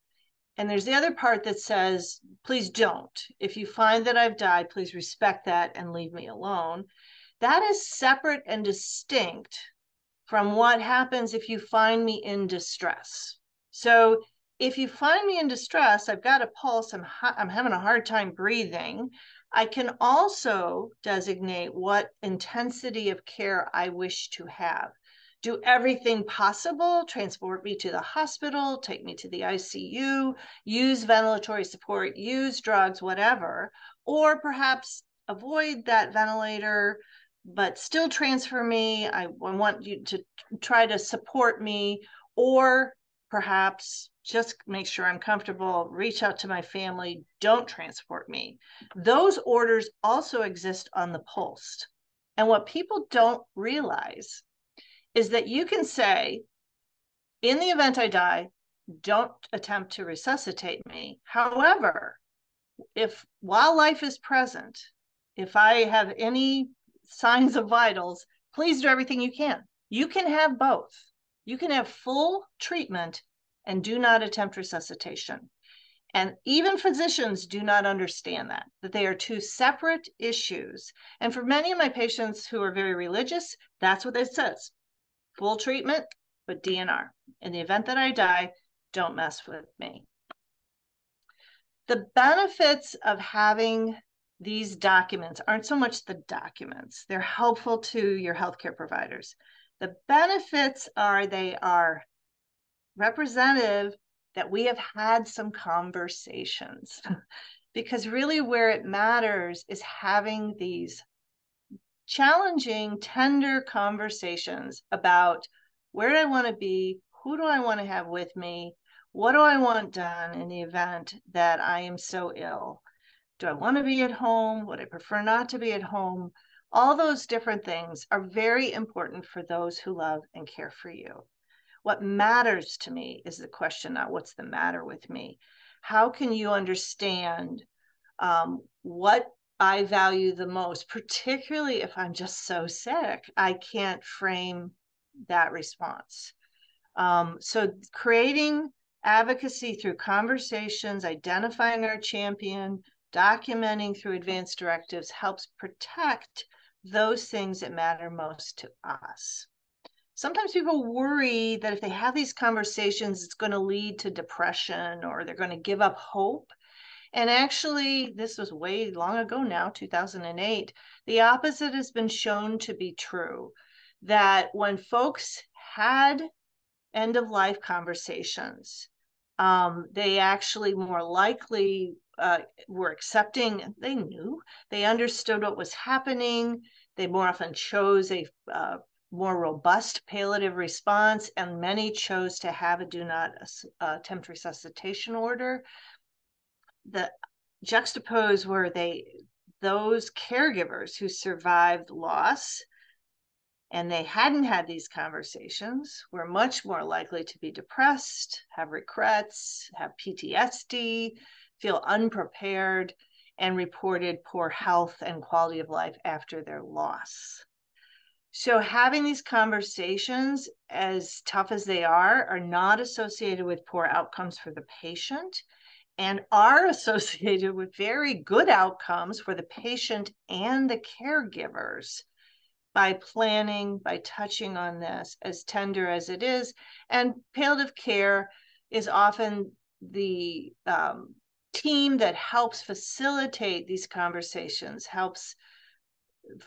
Speaker 3: And there's the other part that says, please don't. If you find that I've died, please respect that and leave me alone. That is separate and distinct from what happens if you find me in distress. So if you find me in distress, I've got a pulse, I'm, I'm having a hard time breathing. I can also designate what intensity of care I wish to have. Do everything possible, transport me to the hospital, take me to the ICU, use ventilatory support, use drugs, whatever, or perhaps avoid that ventilator, but still transfer me. I, I want you to try to support me, or perhaps just make sure I'm comfortable, reach out to my family, don't transport me. Those orders also exist on the POLST. And what people don't realize is that you can say, in the event I die, don't attempt to resuscitate me. However, if while life is present, if I have any signs of vitals, please do everything you can. You can have both. You can have full treatment and do not attempt resuscitation. And even physicians do not understand that, that they are two separate issues. And for many of my patients who are very religious, that's what it says full treatment, but DNR. In the event that I die, don't mess with me. The benefits of having these documents aren't so much the documents, they're helpful to your healthcare providers. The benefits are they are representative that we have had some conversations <laughs> because really where it matters is having these challenging, tender conversations about where do I want to be? Who do I want to have with me? What do I want done in the event that I am so ill? Do I want to be at home? Would I prefer not to be at home? All those different things are very important for those who love and care for you. What matters to me is the question, not what's the matter with me. How can you understand um, what I value the most, particularly if I'm just so sick, I can't frame that response. Um, so, creating advocacy through conversations, identifying our champion, documenting through advanced directives helps protect those things that matter most to us. Sometimes people worry that if they have these conversations, it's going to lead to depression or they're going to give up hope. And actually, this was way long ago now, 2008. The opposite has been shown to be true that when folks had end of life conversations, um, they actually more likely uh, were accepting, they knew, they understood what was happening. They more often chose a uh, more robust palliative response, and many chose to have a do not uh, attempt resuscitation order the juxtapose where they those caregivers who survived loss and they hadn't had these conversations were much more likely to be depressed, have regrets, have PTSD, feel unprepared, and reported poor health and quality of life after their loss. So, having these conversations, as tough as they are, are not associated with poor outcomes for the patient and are <laughs> associated with very good outcomes for the patient and the caregivers by planning, by touching on this, as tender as it is. And palliative care is often the um, team that helps facilitate these conversations, helps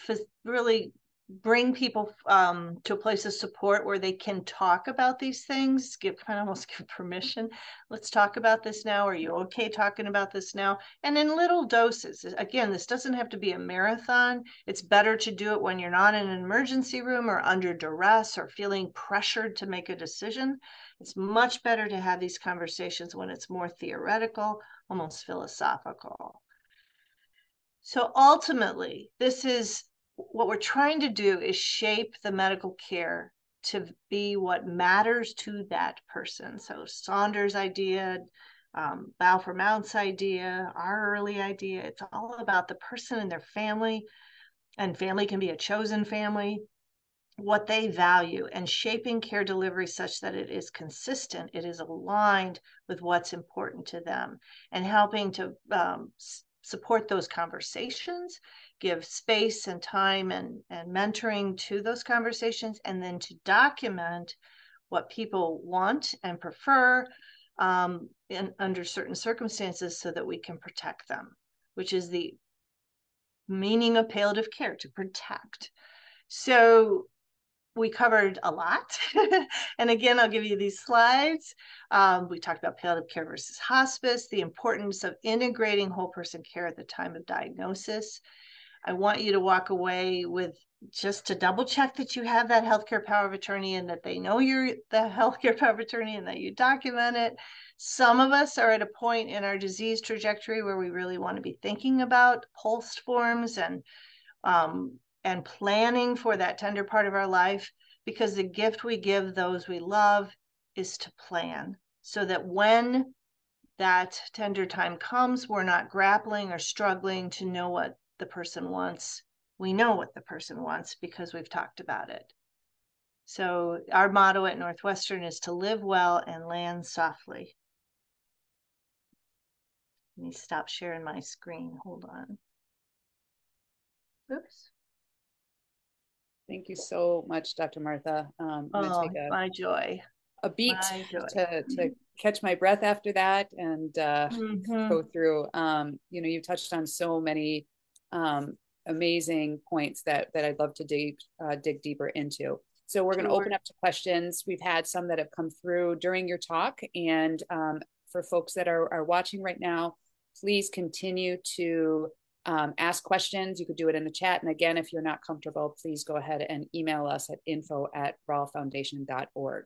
Speaker 3: f- really bring people um, to a place of support where they can talk about these things give kind <laughs> of almost give permission. Let's talk about this now. Are you okay talking about this now? And in little doses. Again this doesn't have to be a marathon. It's better to do it when you're not in an emergency room or under duress or feeling pressured to make a decision. It's much better to have these conversations when it's more theoretical almost philosophical. So ultimately this is what we're trying to do is shape the medical care to be what matters to that person. So Saunders' idea, um, Balfour Mount's idea, our early idea, it's all about the person and their family, and family can be a chosen family, what they value, and shaping care delivery such that it is consistent, it is aligned with what's important to them, and helping to um, support those conversations give space and time and, and mentoring to those conversations, and then to document what people want and prefer um, in, under certain circumstances so that we can protect them, which is the meaning of palliative care to protect. So we covered a lot. <laughs> and again, I'll give you these slides. Um, we talked about palliative care versus hospice, the importance of integrating whole person care at the time of diagnosis. I want you to walk away with just to double check that you have that healthcare power of attorney and that they know you're the healthcare power of attorney and that you document it. Some of us are at a point in our disease trajectory where we really want to be thinking about POLST forms and um, and planning for that tender part of our life because the gift we give those we love is to plan so that when that tender time comes, we're not grappling or struggling to know what the person wants. We know what the person wants because we've talked about it. So, our motto at Northwestern is to live well and land softly. Let me stop sharing my screen. Hold on. Oops.
Speaker 1: Thank you so much, Dr. Martha. Um,
Speaker 3: oh, a, my joy.
Speaker 1: A beat to, to catch my breath after that and uh, mm-hmm. go through. Um, you know, you touched on so many um, amazing points that that I'd love to dig uh, dig deeper into. So we're going to open up to questions. We've had some that have come through during your talk, and um, for folks that are, are watching right now, please continue to um, ask questions. You could do it in the chat. And again, if you're not comfortable, please go ahead and email us at info at rolfefoundation.org.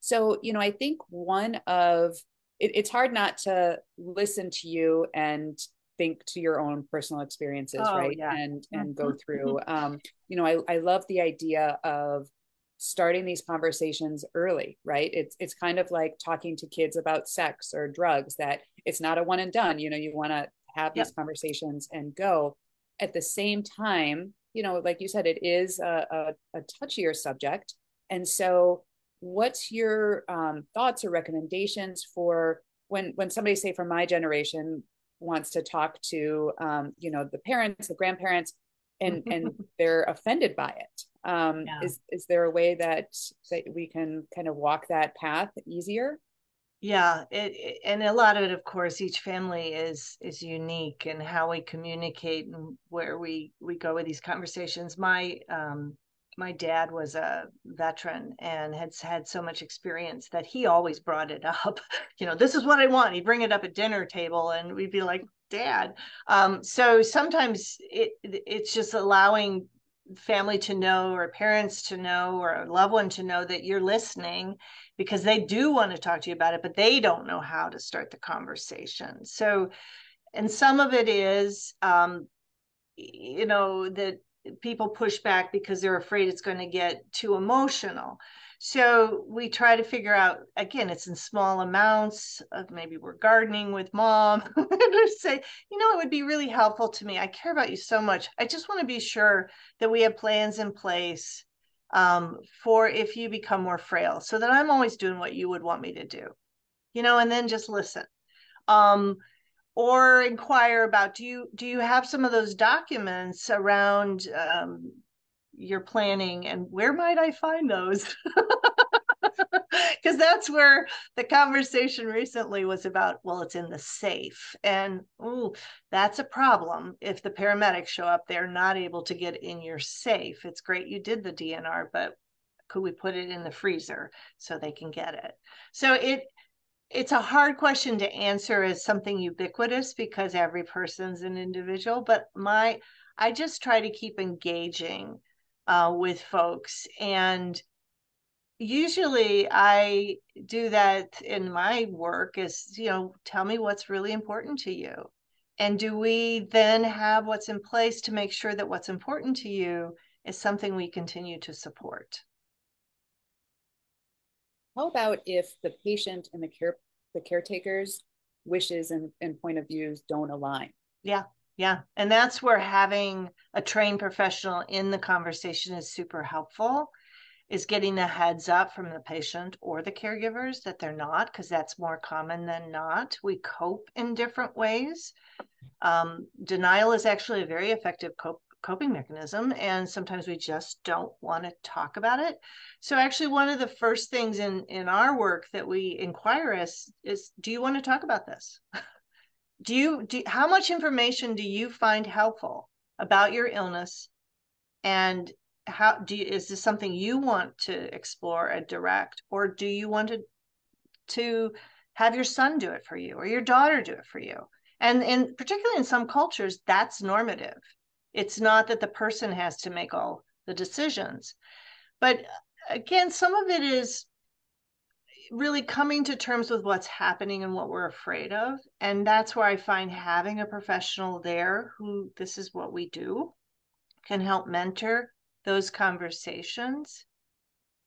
Speaker 1: So, you know, I think one of it, it's hard not to listen to you and think to your own personal experiences, oh, right? Yeah. And and go mm-hmm. through. Um, you know, I, I love the idea of starting these conversations early right it's it's kind of like talking to kids about sex or drugs that it's not a one and done you know you want to have these conversations and go at the same time you know like you said it is a, a, a touchier subject and so what's your um, thoughts or recommendations for when when somebody say from my generation wants to talk to um, you know the parents the grandparents and and they're offended by it. Um, yeah. is is there a way that that we can kind of walk that path easier?
Speaker 3: Yeah it, it, and a lot of it of course each family is is unique and how we communicate and where we we go with these conversations. My um my dad was a veteran and had had so much experience that he always brought it <laughs> up you know this is what i want. He'd bring it up at dinner table and we'd be like dad. Um so sometimes it it's just allowing family to know or parents to know or a loved one to know that you're listening because they do want to talk to you about it but they don't know how to start the conversation. So and some of it is um you know that people push back because they're afraid it's going to get too emotional so we try to figure out again, it's in small amounts. Of maybe we're gardening with mom. <laughs> say, you know, it would be really helpful to me. I care about you so much. I just want to be sure that we have plans in place um, for if you become more frail, so that I'm always doing what you would want me to do. You know, and then just listen. Um, or inquire about do you do you have some of those documents around um, your planning and where might I find those? <laughs> Because that's where the conversation recently was about, well, it's in the safe. And ooh, that's a problem if the paramedics show up, they're not able to get in your safe. It's great you did the DNR, but could we put it in the freezer so they can get it? So it it's a hard question to answer as something ubiquitous because every person's an individual, but my I just try to keep engaging uh, with folks. And usually I do that in my work is, you know, tell me what's really important to you. And do we then have what's in place to make sure that what's important to you is something we continue to support?
Speaker 1: How about if the patient and the care the caretaker's wishes and, and point of views don't align?
Speaker 3: Yeah. Yeah. And that's where having a trained professional in the conversation is super helpful is getting the heads up from the patient or the caregivers that they're not, because that's more common than not. We cope in different ways. Um, denial is actually a very effective cope, coping mechanism, and sometimes we just don't want to talk about it. So, actually, one of the first things in in our work that we inquire is, is do you want to talk about this? <laughs> do you do how much information do you find helpful about your illness and how do you is this something you want to explore and direct or do you want to to have your son do it for you or your daughter do it for you and and particularly in some cultures that's normative it's not that the person has to make all the decisions. But uh, again some of it is really coming to terms with what's happening and what we're afraid of. And that's where i find having a professional there who this is what we do can help mentor those conversations.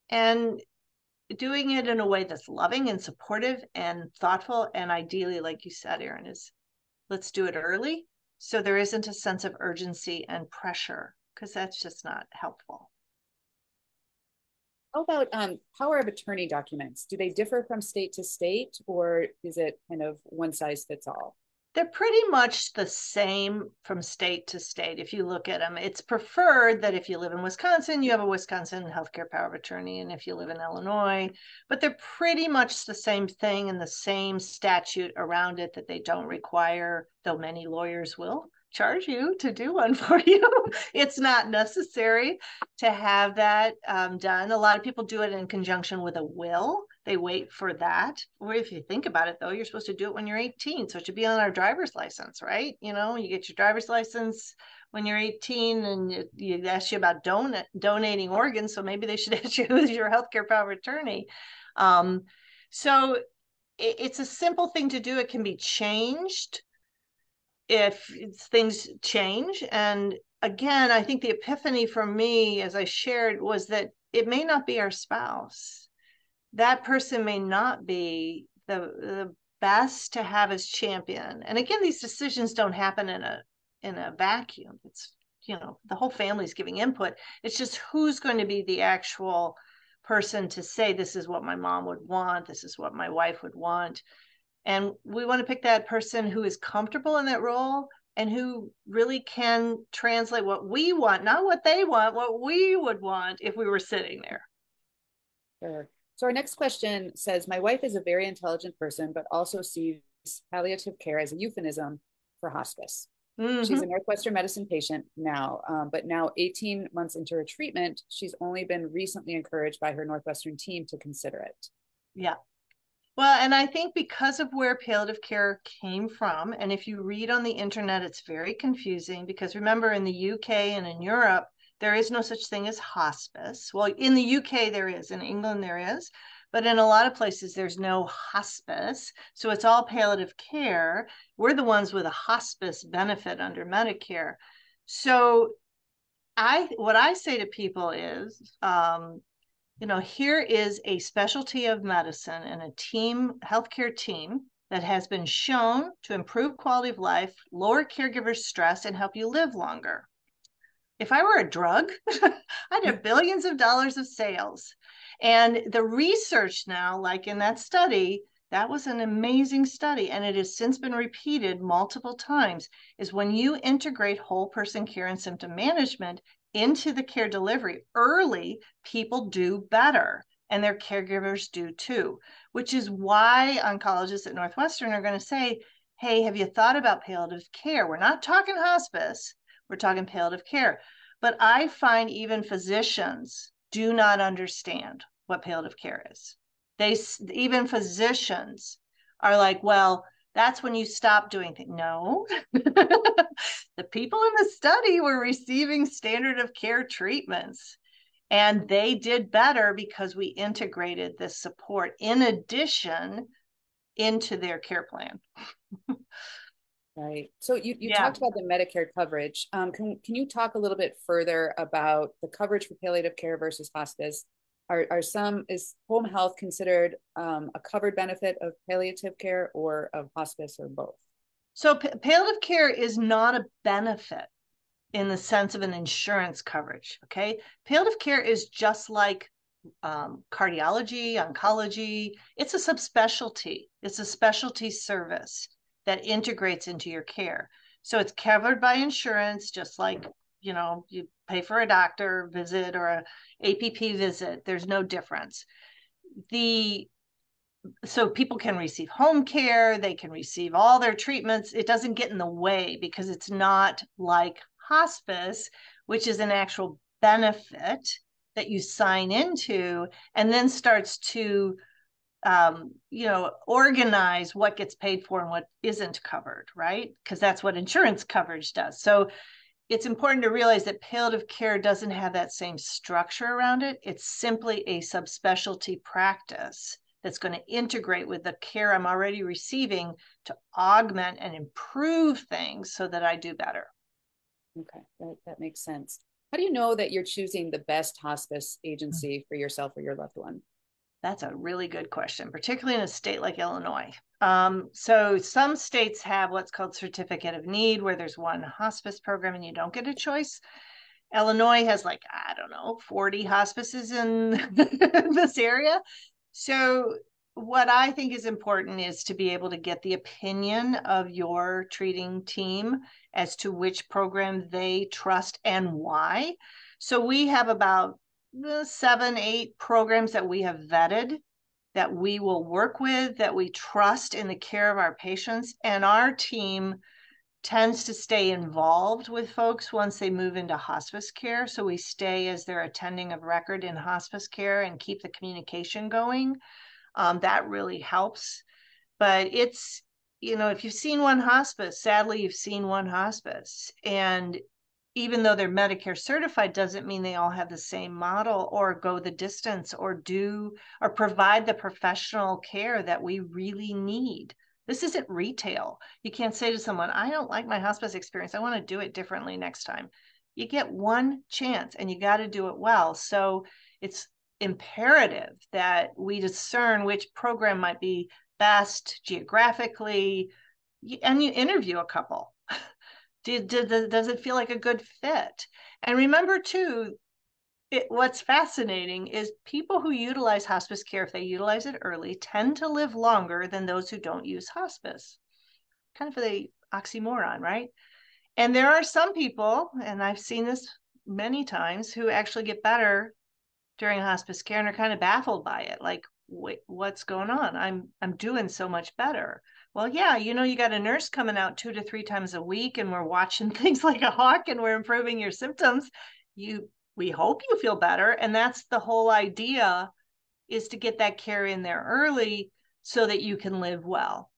Speaker 3: And doing it in a way that's loving and supportive and thoughtful. And ideally like you said Erin is let's do it early so there isn't a sense of urgency and pressure because that's just not helpful.
Speaker 1: How about um, power of attorney documents? Do they differ from state to state or is it kind of one size fits all
Speaker 3: they're pretty much the same from state to state if you look at them it's preferred that if you live in wisconsin you have a wisconsin healthcare power of attorney and if you live in illinois but they're pretty much the same thing and the same statute around it that they don't require though many lawyers will charge you to do one <laughs> for you. It's not necessary to have that um, done. A lot of people do it in conjunction with a will they wait for that. Or if you think about it, though, you're supposed to do it when you're 18. So it should be on our driver's license, right? You know, you get your driver's license when you're 18 and you, you ask you about don- donating organs. So maybe they should <laughs> ask you who's your healthcare power of attorney. Um, so it, it's a simple thing to do. It can be changed if things change. And again, I think the epiphany for me, as I shared, was that it may not be our spouse that person may not be the the best to have as champion. And again, these decisions don't happen in a in a vacuum. It's you know the whole family's giving input. It's just who's going to be the actual person to say this is what my mom would want, this is what my wife would want. And we want to pick that person who is comfortable in that role and who really can translate what we want, not what they want, what we would want if we were sitting there.
Speaker 1: Sure. So our next question says, my wife is a very intelligent person, but also sees palliative care as a euphemism for hospice. Mm-hmm. She's a Northwestern medicine patient now, um, but now 18 months into her treatment, she's only been recently encouraged by her Northwestern team to consider it.
Speaker 3: Yeah. Well, and I think because of where palliative care came from, and if you read on the internet, it's very confusing because remember in the UK and in Europe, there is no such thing as hospice. Well, in the UK, there is, in England, there is, but in a lot of places, there's no hospice. So it's all palliative care. We're the ones with a hospice benefit under Medicare. So I, what I say to people is, um, you know, here is a specialty of medicine and a team, healthcare team that has been shown to improve quality of life, lower caregiver stress, and help you live longer if I were a drug, <laughs> I'd have billions of dollars of sales. And the research now, like in that study, that was an amazing study, and it has since been repeated multiple times. Is when you integrate whole person care and symptom management into the care delivery early, people do better, and their caregivers do too, which is why oncologists at Northwestern are going to say, Hey, have you thought about palliative care? We're not talking hospice, we're talking palliative care. But I find even physicians do not understand what palliative care is. They even physicians are like, well, that's when you stop doing things. No, <laughs> the people in the study were receiving standard of care treatments and they did better because we integrated this support in addition into their care plan. <laughs>
Speaker 1: Right. So you, you yeah. talked about the Medicare coverage. Um, can, can you talk a little bit further about the coverage for palliative care versus hospice? Are, are some, is home health considered um, a covered benefit of palliative care or of hospice or both?
Speaker 3: So p- palliative care is not a benefit in the sense of an insurance coverage. Okay. Palliative care is just like um, cardiology, oncology. It's a subspecialty. It's a specialty service that integrates into your care. So it's covered by insurance, just like you know you pay for a doctor visit or a APP visit. There's no difference. The so people can receive home care, they can receive all their treatments. It doesn't get in the way because it's not like hospice, which is an actual benefit that you sign into and then starts to um, you know organize what gets paid for and what isn't covered right? Because that's what insurance coverage does. So it's important to realize that palliative care doesn't have that same structure around it. It's simply a subspecialty practice that's going to integrate with the care i'm already receiving to augment and improve things so that i do better.
Speaker 1: Okay that, that makes sense. How do you know that you're choosing the best hospice agency for yourself or your loved one?
Speaker 3: That's a really good question, particularly in a state like Illinois. Um, so some states have what's called certificate of need, where there's one hospice program and you don't get a choice. Illinois has like, I don't know, 40 hospices in <laughs> this area. So what I think is important is to be able to get the opinion of your treating team as to which program they trust and why. So we have about uh, seven, eight programs that we have vetted that we will work with, that we trust in the care of our patients. And our team tends to stay involved with folks once they move into hospice care. So we stay as their attending of record in hospice care and keep the communication going. Um, that really helps. But it's you know, if you've seen one hospice, sadly, you've seen one hospice. And even though they're Medicare certified, doesn't mean they all have the same model or go the distance or do or provide the professional care that we really need. This isn't retail. You can't say to someone, I don't like my hospice experience. I want to do it differently next time. You get one chance and you got to do it well. So it's imperative that we discern which program might be best geographically and you interview a couple <laughs> did, did, does it feel like a good fit and remember too it, what's fascinating is people who utilize hospice care if they utilize it early tend to live longer than those who don't use hospice kind of the oxymoron right and there are some people and i've seen this many times who actually get better during hospice care and are kind of baffled by it like wait, what's going on? I'm I'm doing so much better. Well, yeah, you know, you got a nurse coming out two to three times a week, and we're watching <laughs> things like a hawk, and we're improving your symptoms. You, we hope you feel better, and that's the whole idea, is to get that care in there early so that you can live well.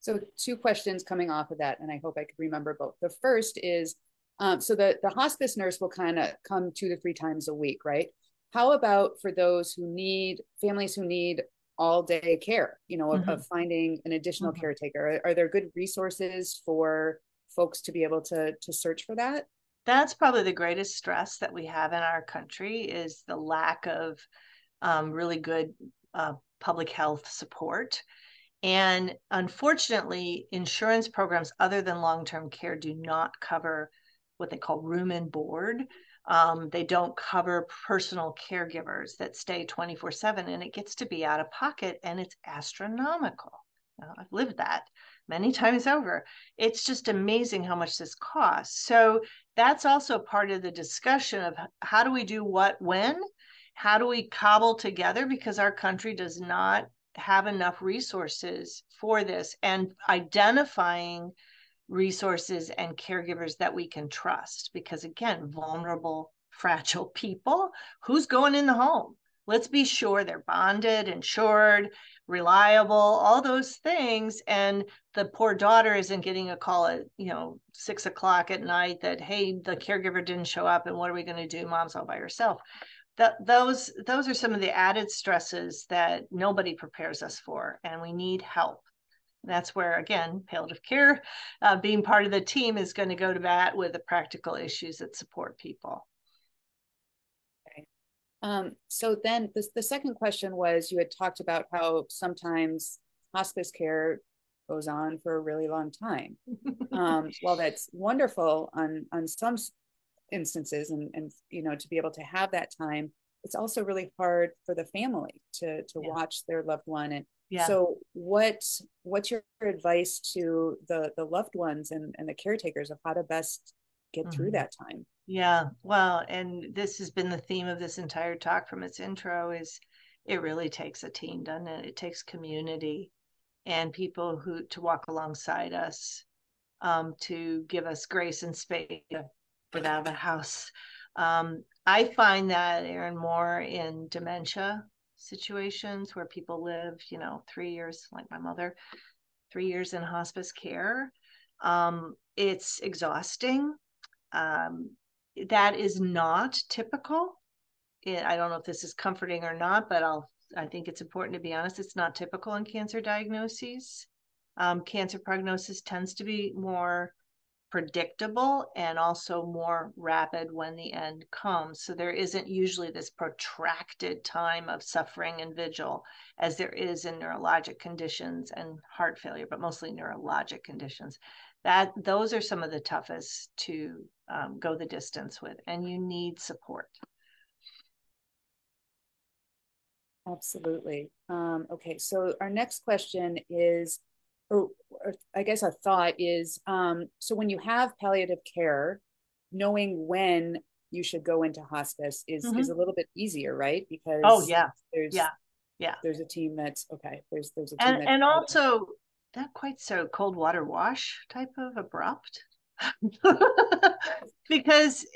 Speaker 1: So, two questions coming off of that, and I hope I could remember both. The first is, um, so the the hospice nurse will kind of come two to three times a week, right? How about for those who need families who need all day care, you know, of, mm-hmm. of finding an additional mm-hmm. caretaker? Are, are there good resources for folks to be able to to search for that?
Speaker 3: That's probably the greatest stress that we have in our country is the lack of um, really good uh, public health support. And unfortunately, insurance programs other than long term care do not cover what they call room and board. Um, they don't cover personal caregivers that stay 24 7, and it gets to be out of pocket and it's astronomical. Now, I've lived that many <laughs> times over. It's just amazing how much this costs. So, that's also part of the discussion of how do we do what when? How do we cobble together? Because our country does not have enough resources for this and identifying resources and caregivers that we can trust because again vulnerable <laughs> fragile people who's going in the home? Let's be sure they're bonded insured reliable all those things and the poor daughter isn't getting a call at you know six o'clock at night that hey the caregiver didn't show up and what are we going to do? Mom's all by herself. That those those are some of the added stresses that nobody prepares us for and we need help that's where, again, palliative care, uh, being part of the team, is going to go to bat with the practical issues that support people.
Speaker 1: Okay. Um, so then the, the second question was you had talked about how sometimes hospice care goes on for a really long time. um, <laughs> well, that's wonderful on on some instances, and and you know to be able to have that time, it's also really hard for the family to to yeah. watch their loved one and yeah. So what what's your advice to the the loved ones and, and the caretakers of how to best get mm-hmm. through that time?
Speaker 3: Yeah. Well, and this has been the theme of this entire talk from its intro is it really takes a team, doesn't it? It takes community and people who to walk alongside us um, to give us grace and space for that of a house Um, I find that, Erin, more in dementia situations where people live, you know, three years, like my mother, three years in hospice care. Um, it's exhausting. Um, that is not typical. It, I don't know if this is comforting or not, but I'll. I think it's important to be honest. It's not typical in cancer diagnoses. Um, cancer prognosis tends to be more predictable and also more rapid when the end comes. So there isn't usually this protracted time of suffering and vigil as there is in neurologic conditions and heart failure, but mostly neurologic conditions. That those are some of the toughest to um, go the distance with, and you need support.
Speaker 1: Absolutely. Um, okay, so our next question is or, or I guess a thought is um, so when you have palliative care, knowing when you should go into hospice is mm-hmm. is a little bit easier, right? Because
Speaker 3: oh yeah,
Speaker 1: there's
Speaker 3: yeah yeah
Speaker 1: there's a team that's okay. There's there's a
Speaker 3: team and and also not quite so cold water wash type of abrupt <laughs> <laughs> because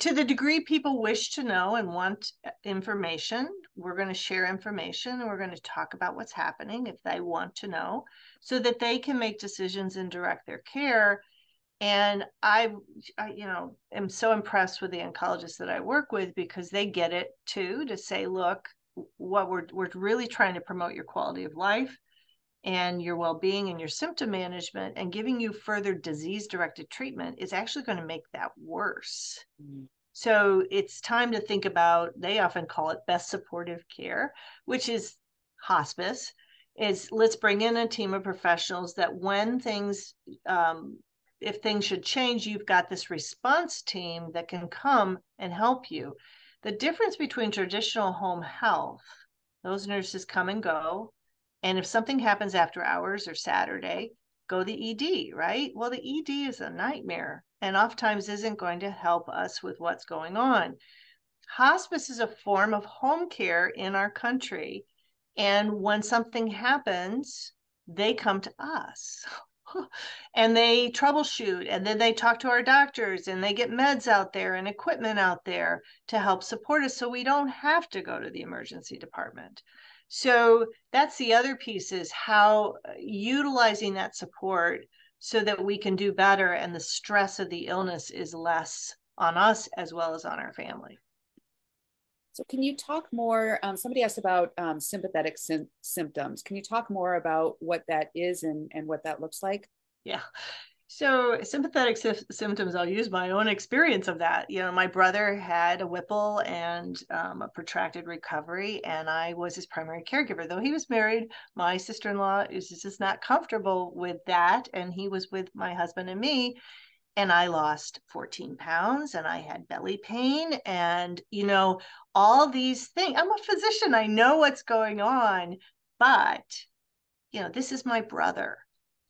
Speaker 3: to the degree people wish to know and want information, we're going to share information and we're going to talk about what's happening if they want to know so that they can make decisions and direct their care. And I, I, you know, am so impressed with the oncologists that I work with because they get it too to say, look, what we're we're really trying to promote your quality of life and your well-being and your symptom management and giving you further disease directed treatment is actually going to make that worse. Mm-hmm. so it's time to think about they often call it best supportive care which is hospice. Is let's bring in a team of professionals that when things um, if things should change you've got this response team that can come and help you. The difference between traditional home health those nurses come and go and if something happens after hours or Saturday, go to the ED, right? Well, the ED is a nightmare and oftentimes isn't going to help us with what's going on. Hospice is a form of home care in our country. And when something happens, they come to us <laughs> and they troubleshoot and then they talk to our doctors and they get meds out there and equipment out there to help support us so we don't have to go to the emergency department. So that's the other piece is how uh, utilizing that support so that we can do better and the stress of the illness is less on us as well as on our family.
Speaker 1: So, can you talk more? Um, somebody asked about um, sympathetic sy- symptoms. Can you talk more about what that is and, and what that looks like?
Speaker 3: Yeah. So, sympathetic sy- symptoms, I'll use my own experience of that. You know, my brother had a Whipple and um, a protracted recovery, and I was his primary caregiver. Though he was married, my sister in law is just not comfortable with that, and he was with my husband and me. And I lost 14 pounds and I had belly pain, and you know, all these things. I'm a physician, I know what's going on, but you know, this is my brother.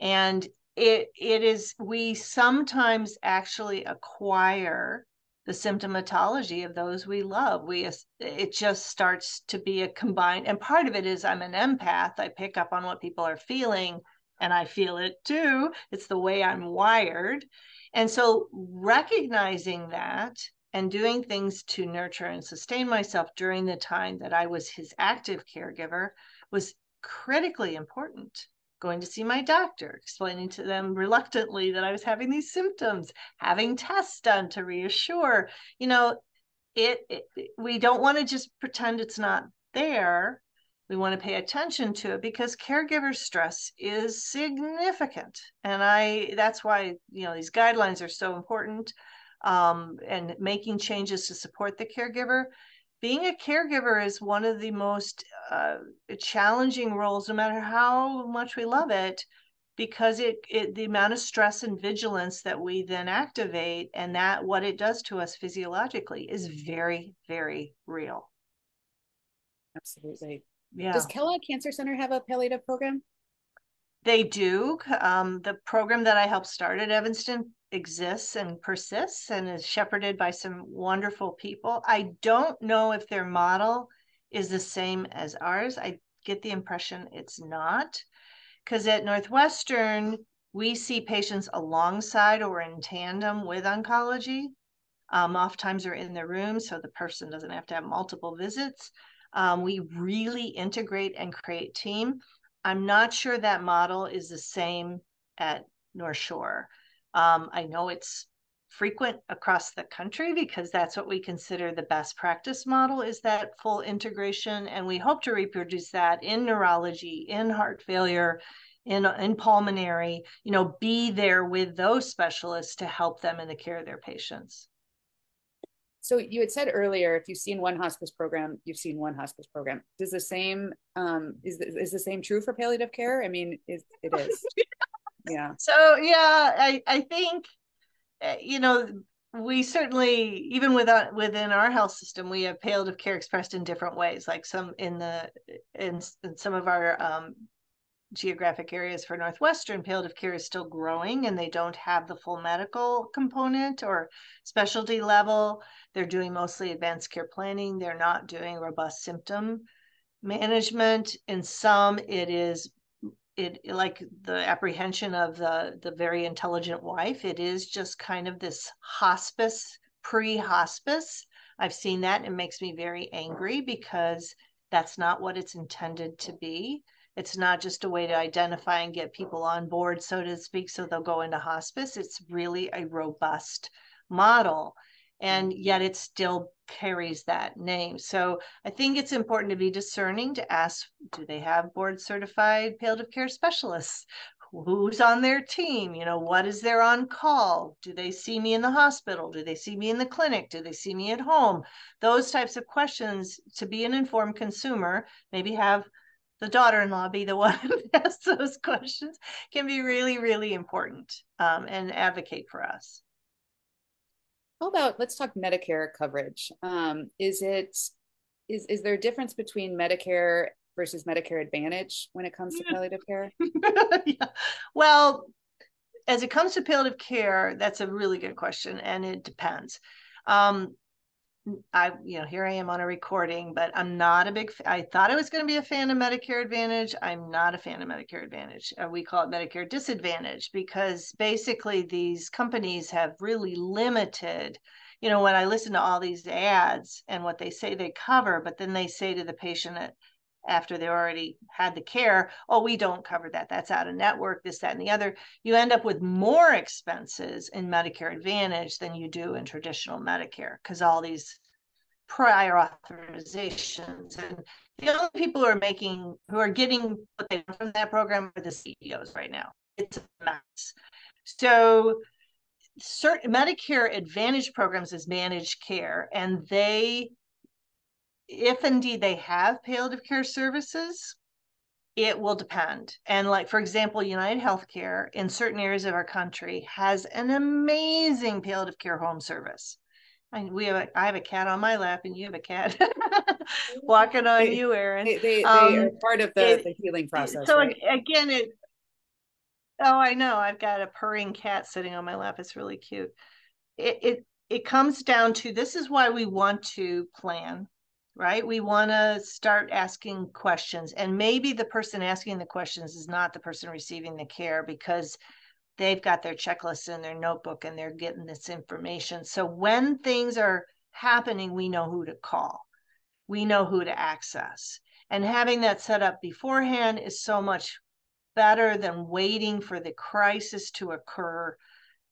Speaker 3: And it it is we sometimes actually acquire the symptomatology of those we love. We it just starts to be a combined and part of it is i'm an empath. I pick up on what people are feeling and i feel it too. It's the way i'm wired. And so recognizing that and doing things to nurture and sustain myself during the time that i was his active caregiver was critically important going to see my doctor, explaining to them reluctantly that I was having these symptoms, having tests done to reassure. You know, it, it we don't want to just pretend it's not there. We want to pay attention to it because caregiver stress is significant. And I that's why, you know, these guidelines are so important. Um, and making changes to support the caregiver being a caregiver is one of the most uh, challenging roles, no matter how much we love it, because it, it the amount of stress and vigilance that we then activate and that what it does to us physiologically is very, very real.
Speaker 1: Absolutely. Yeah. Does Kellogg Cancer Center have a palliative program?
Speaker 3: They do. Um, the program that I helped start at Evanston exists and persists and is shepherded by some wonderful people. I don't know if their model is the same as ours. I get the impression it's not. Because at Northwestern, we see patients alongside or in tandem with oncology. Um, oftentimes they're in the room, so the person doesn't have to have multiple visits. Um, we really integrate and create team. I'm not sure that model is the same at North Shore. Um, I know it's frequent across the country because that's what we consider the best practice model is that full integration and we hope to reproduce that in neurology in heart failure in, in pulmonary you know be there with those specialists to help them in the care of their patients
Speaker 1: so you had said earlier, if you've seen one hospice program, you've seen one hospice program. Does the same um, is is the same true for palliative care? I mean, it, it is. <laughs> yeah.
Speaker 3: So yeah, I I think eh, you know we certainly even within within our health system we have palliative care expressed in different ways. Like some in the in, in some of our um, geographic areas for Northwestern, palliative care is still growing and they don't have the full medical component or specialty level. They're doing mostly advanced care planning. They're not doing robust symptom management. In some, it is it like the apprehension of the the very intelligent wife. It is just kind of this hospice, pre-hospice. I've seen that. It makes me very angry because that's not what it's intended to be it's not just a way to identify and get people on board, so to speak, so they'll go into hospice. It's really a robust model. And yet it still carries that name. So I think it's important to be discerning to ask do they have board certified palliative care specialists? Who's on their team? You know, what is their on call? Do they see me in the hospital? Do they see me in the clinic? Do they see me at home? Those types of questions to be an informed consumer, maybe have the daughter-in-law be the <laughs> one who asks those questions can be really really important um, and advocate for us
Speaker 1: how about let's talk medicare coverage. Um, is it is is there a difference between medicare versus medicare advantage when it comes to palliative care? <laughs>
Speaker 3: Yeah. well as it comes to palliative care that's a really good question and it depends. Um, I, you know, here I am on a recording, but I'm not a big. I thought I was going to be a fan of Medicare Advantage. I'm not a fan of Medicare Advantage. Uh, we call it Medicare Disadvantage because basically these companies have really limited. You know, when I listen to all these ads and what they say they cover, but then they say to the patient at, after they already had the care, oh, we don't cover that. That's out of network, this, that, and the other. You end up with more expenses in Medicare Advantage than you do in traditional Medicare because all these prior authorizations. And the only people who are making, who are getting what they want from that program are the CEOs right now. It's a mess. So, certain Medicare Advantage programs is managed care, and they if indeed they have palliative care services, it will depend. And like for example, United Healthcare in certain areas of our country has an amazing palliative care home service. I, we have a, I have a cat on my lap, and you have a cat <laughs> walking on
Speaker 1: they,
Speaker 3: you, Erin.
Speaker 1: They, they, um, they, are part of the, it, the healing process.
Speaker 3: So
Speaker 1: right?
Speaker 3: again, it. Oh, I know. I've got a purring cat sitting on my lap. It's really cute. It it it comes down to this is why we want to plan right? We want to start asking questions. And maybe the person asking the questions is not the person receiving the care because they've got their checklist in their notebook and they're getting this information. So when things are happening, we know who to call, we know who to access. And having that set up beforehand is so much better than waiting for the crisis to occur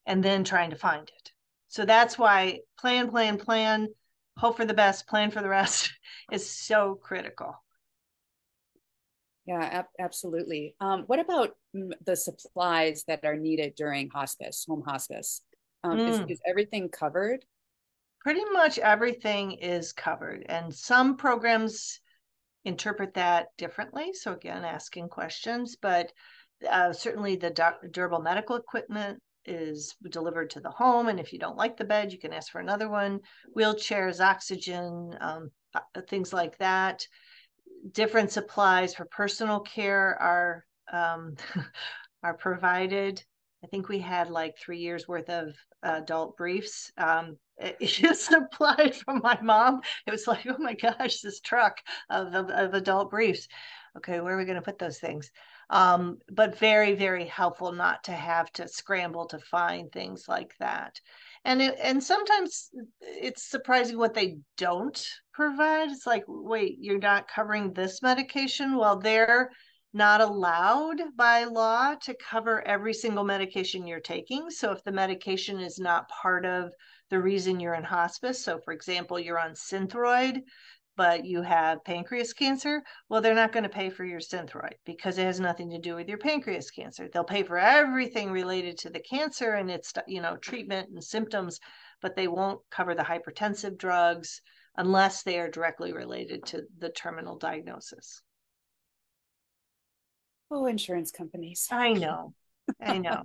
Speaker 3: and then trying to find it. So that's why plan, plan, plan hope for the best, plan for the rest <laughs> is so critical.
Speaker 1: Yeah, ab- absolutely. Um, what about the supplies that are needed during hospice, home hospice? Um, mm. is, is everything covered?
Speaker 3: Pretty much everything is covered, and some programs interpret that differently. So again, asking questions, but uh, certainly the durable medical equipment is delivered to the home. And if you don't like the bed, you can ask for another one. Wheelchairs, oxygen, um, uh, things like that. Different supplies for personal care are um, <laughs> are provided. I think we had like three years worth of adult briefs. Um, <laughs> it supplied from my mom. It was like, oh my gosh, this truck of, of, of adult briefs. Okay, where are we going to put those things? Um, but very, very helpful not to have to scramble to find things like that. and it, and sometimes it's surprising what they don't provide. It's like wait you're not covering this medication? Well they're not allowed by law to cover every single medication you're taking. So if the medication is not part of the reason you're in hospice so for example you're on synthroid but you have pancreas cancer, well, they're not going to pay for your synthroid because it has nothing to do with your pancreas cancer. They'll pay for everything related to the cancer and its, you know, treatment and symptoms, but they won't cover the hypertensive drugs unless they are directly related to the terminal diagnosis.
Speaker 1: Oh, insurance companies.
Speaker 3: I know. I know.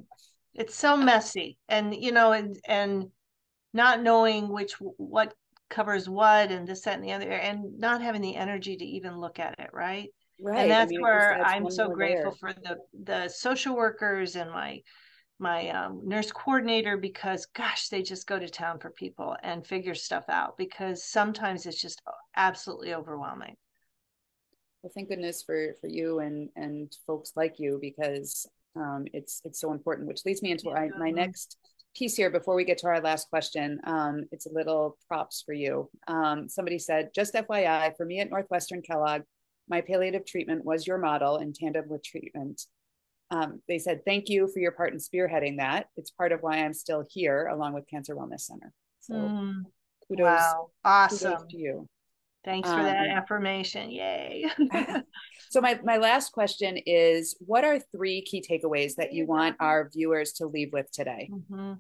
Speaker 3: it's so messy. And you know, and and not knowing which what covers what and this, that, and the other, and not having the energy to even look at it, right? Right. And that's I mean, where that's I'm so grateful there. for the the social workers and my my um, nurse coordinator because gosh they just go to town for people and figure stuff out because sometimes it's just absolutely overwhelming
Speaker 1: well thank goodness for for you and and folks like you because um, it's it's so important which leads me into yeah. my, my next piece here before we get to our last question. Um, it's a little props for you. Um, somebody said, just FYI, for me at Northwestern Kellogg, my palliative treatment was your model in tandem with treatment. Um, they said, thank you for your part in spearheading that. It's part of why I'm still here along with Cancer Wellness Center. So mm,
Speaker 3: kudos, wow. awesome. Kudos
Speaker 1: to you.
Speaker 3: Thanks for that um, affirmation. Yay. <laughs> <laughs>
Speaker 1: so my, my last question is what are three key takeaways that you want our viewers to leave with today?
Speaker 3: Mm-hmm.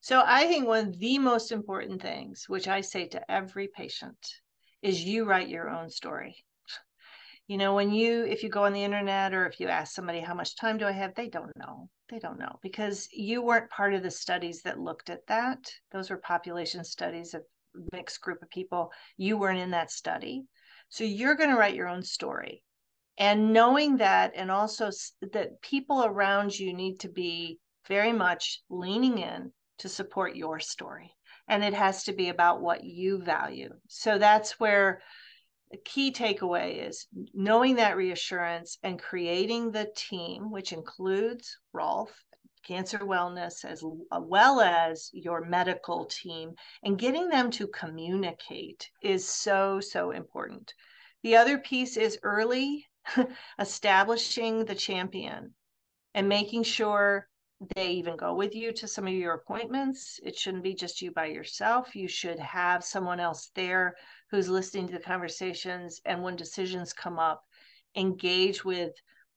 Speaker 3: So I think one of the most important things, which I say to every patient, is you write your own story. You know, when you, if you go on the internet or if you ask somebody, how much time do I have? They don't know. They don't know because you weren't part of the studies that looked at that. Those were population studies of mixed group of people. You weren't in that study. So you're going to write your own story. And knowing that, and also that people around you need to be very much leaning in to support your story. And it has to be about what you value. So that's where the key takeaway is knowing that reassurance and creating the team, which includes Rolfe cancer wellness as uh, well as your medical team and getting them to communicate is so so important the other piece is early <laughs> establishing the champion and making sure they even go with you to some of your appointments. It shouldn't be just you by yourself. You should have someone else there who's listening to the conversations. And when decisions come up, engage with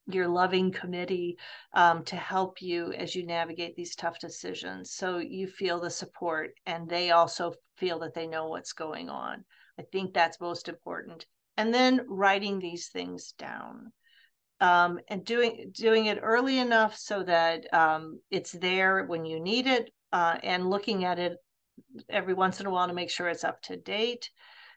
Speaker 3: your loving committee um, to help you as you navigate these tough decisions. So you feel the support and they also feel that they know what's going on. I think that's most important. And then writing these things down. Um, and doing doing it early enough so that um, it's there when you need it, uh, and looking at it every once in a while to make sure it's up to date.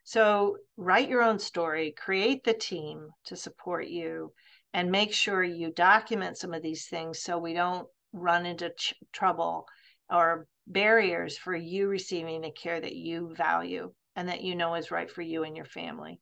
Speaker 3: So write your own story, create the team to support you, and make sure you document some of these things so we don't run into ch- trouble or barriers for you receiving the care that you value and that you know is right for you and your family.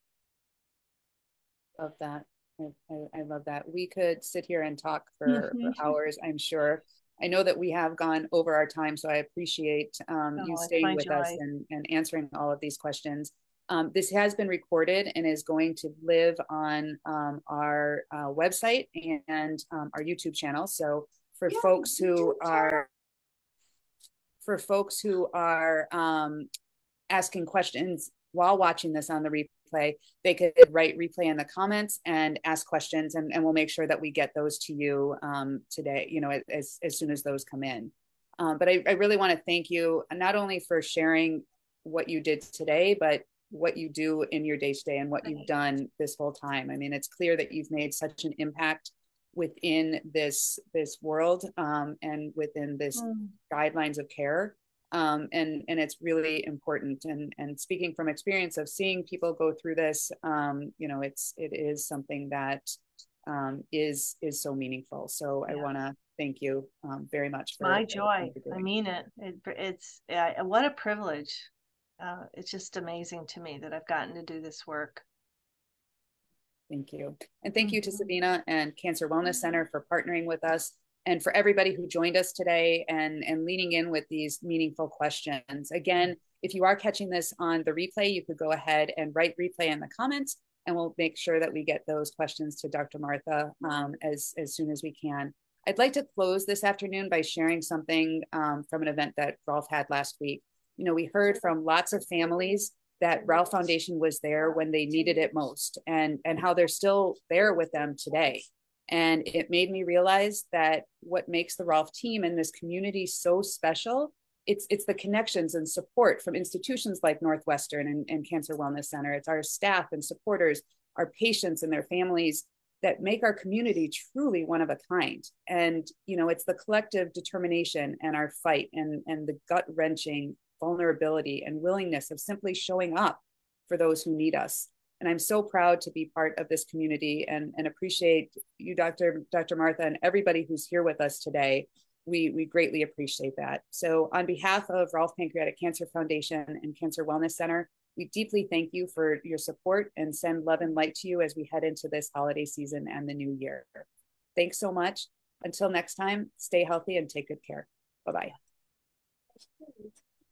Speaker 1: Love that. I, I, I love that. We could sit here and talk for, mm-hmm. for, hours, I'm sure. I know that we have gone over our time, so I appreciate um, oh, you staying with joy. us and, and answering all of these questions. Um, this has been recorded and is going to live on um, our uh, website and um, our YouTube channel. So for yeah, folks who are for folks who are um, asking questions while watching this on the replay, they could write replay in the comments and ask questions, and, and we'll make sure that we get those to you um, today. You know, as as soon as those come in. Um, but I, I really want to thank you not only for sharing what you did today, but what you do in your day to day and what you've done this whole time. I mean, it's clear that you've made such an impact within this this world um, and within this mm. guidelines of care. Um, and and it's really important. And and speaking from experience of seeing people go through this, um, you know, it's it is something that um, is is so meaningful. So yeah. I want to thank you um, very much
Speaker 3: for my joy. I mean it. it it's uh, what a privilege uh, it's just amazing to me that I've gotten to do this work.
Speaker 1: Thank you. And thank you to mm-hmm. Sabina and Cancer Wellness Center for partnering with us and for everybody who joined us today and, and leaning in with these meaningful questions. Again, if you are catching this on the replay, you could go ahead and write replay in the comments, and we'll make sure that we get those questions to Dr. Martha um, as, as soon as we can. I'd like to close this afternoon by sharing something um, from an event that Rolfe had last week. You know, we heard from lots of families that mm-hmm. Rolfe Foundation was there when they needed it most and, and how they're still there with them today. And it made me realize that what makes the Rolfe team and this community so special, it's it's the connections and support from institutions like Northwestern and, and Cancer Wellness Center. It's our staff and supporters, our patients and their families that make our community truly one of a kind. And you know, it's the collective determination and our fight and, and the gut-wrenching vulnerability and willingness of simply showing up for those who need us and I'm so proud to be part of this community and, and appreciate you, Dr. Dr. Martha, and everybody who's here with us today. We, we greatly appreciate that. So, on behalf of Rolfe Pancreatic Cancer Foundation and Cancer Wellness Center, we deeply thank you for your support and send love and light to you as we head into this holiday season and the new year. Thanks so much. Until next time, stay healthy and take good care. Bye bye.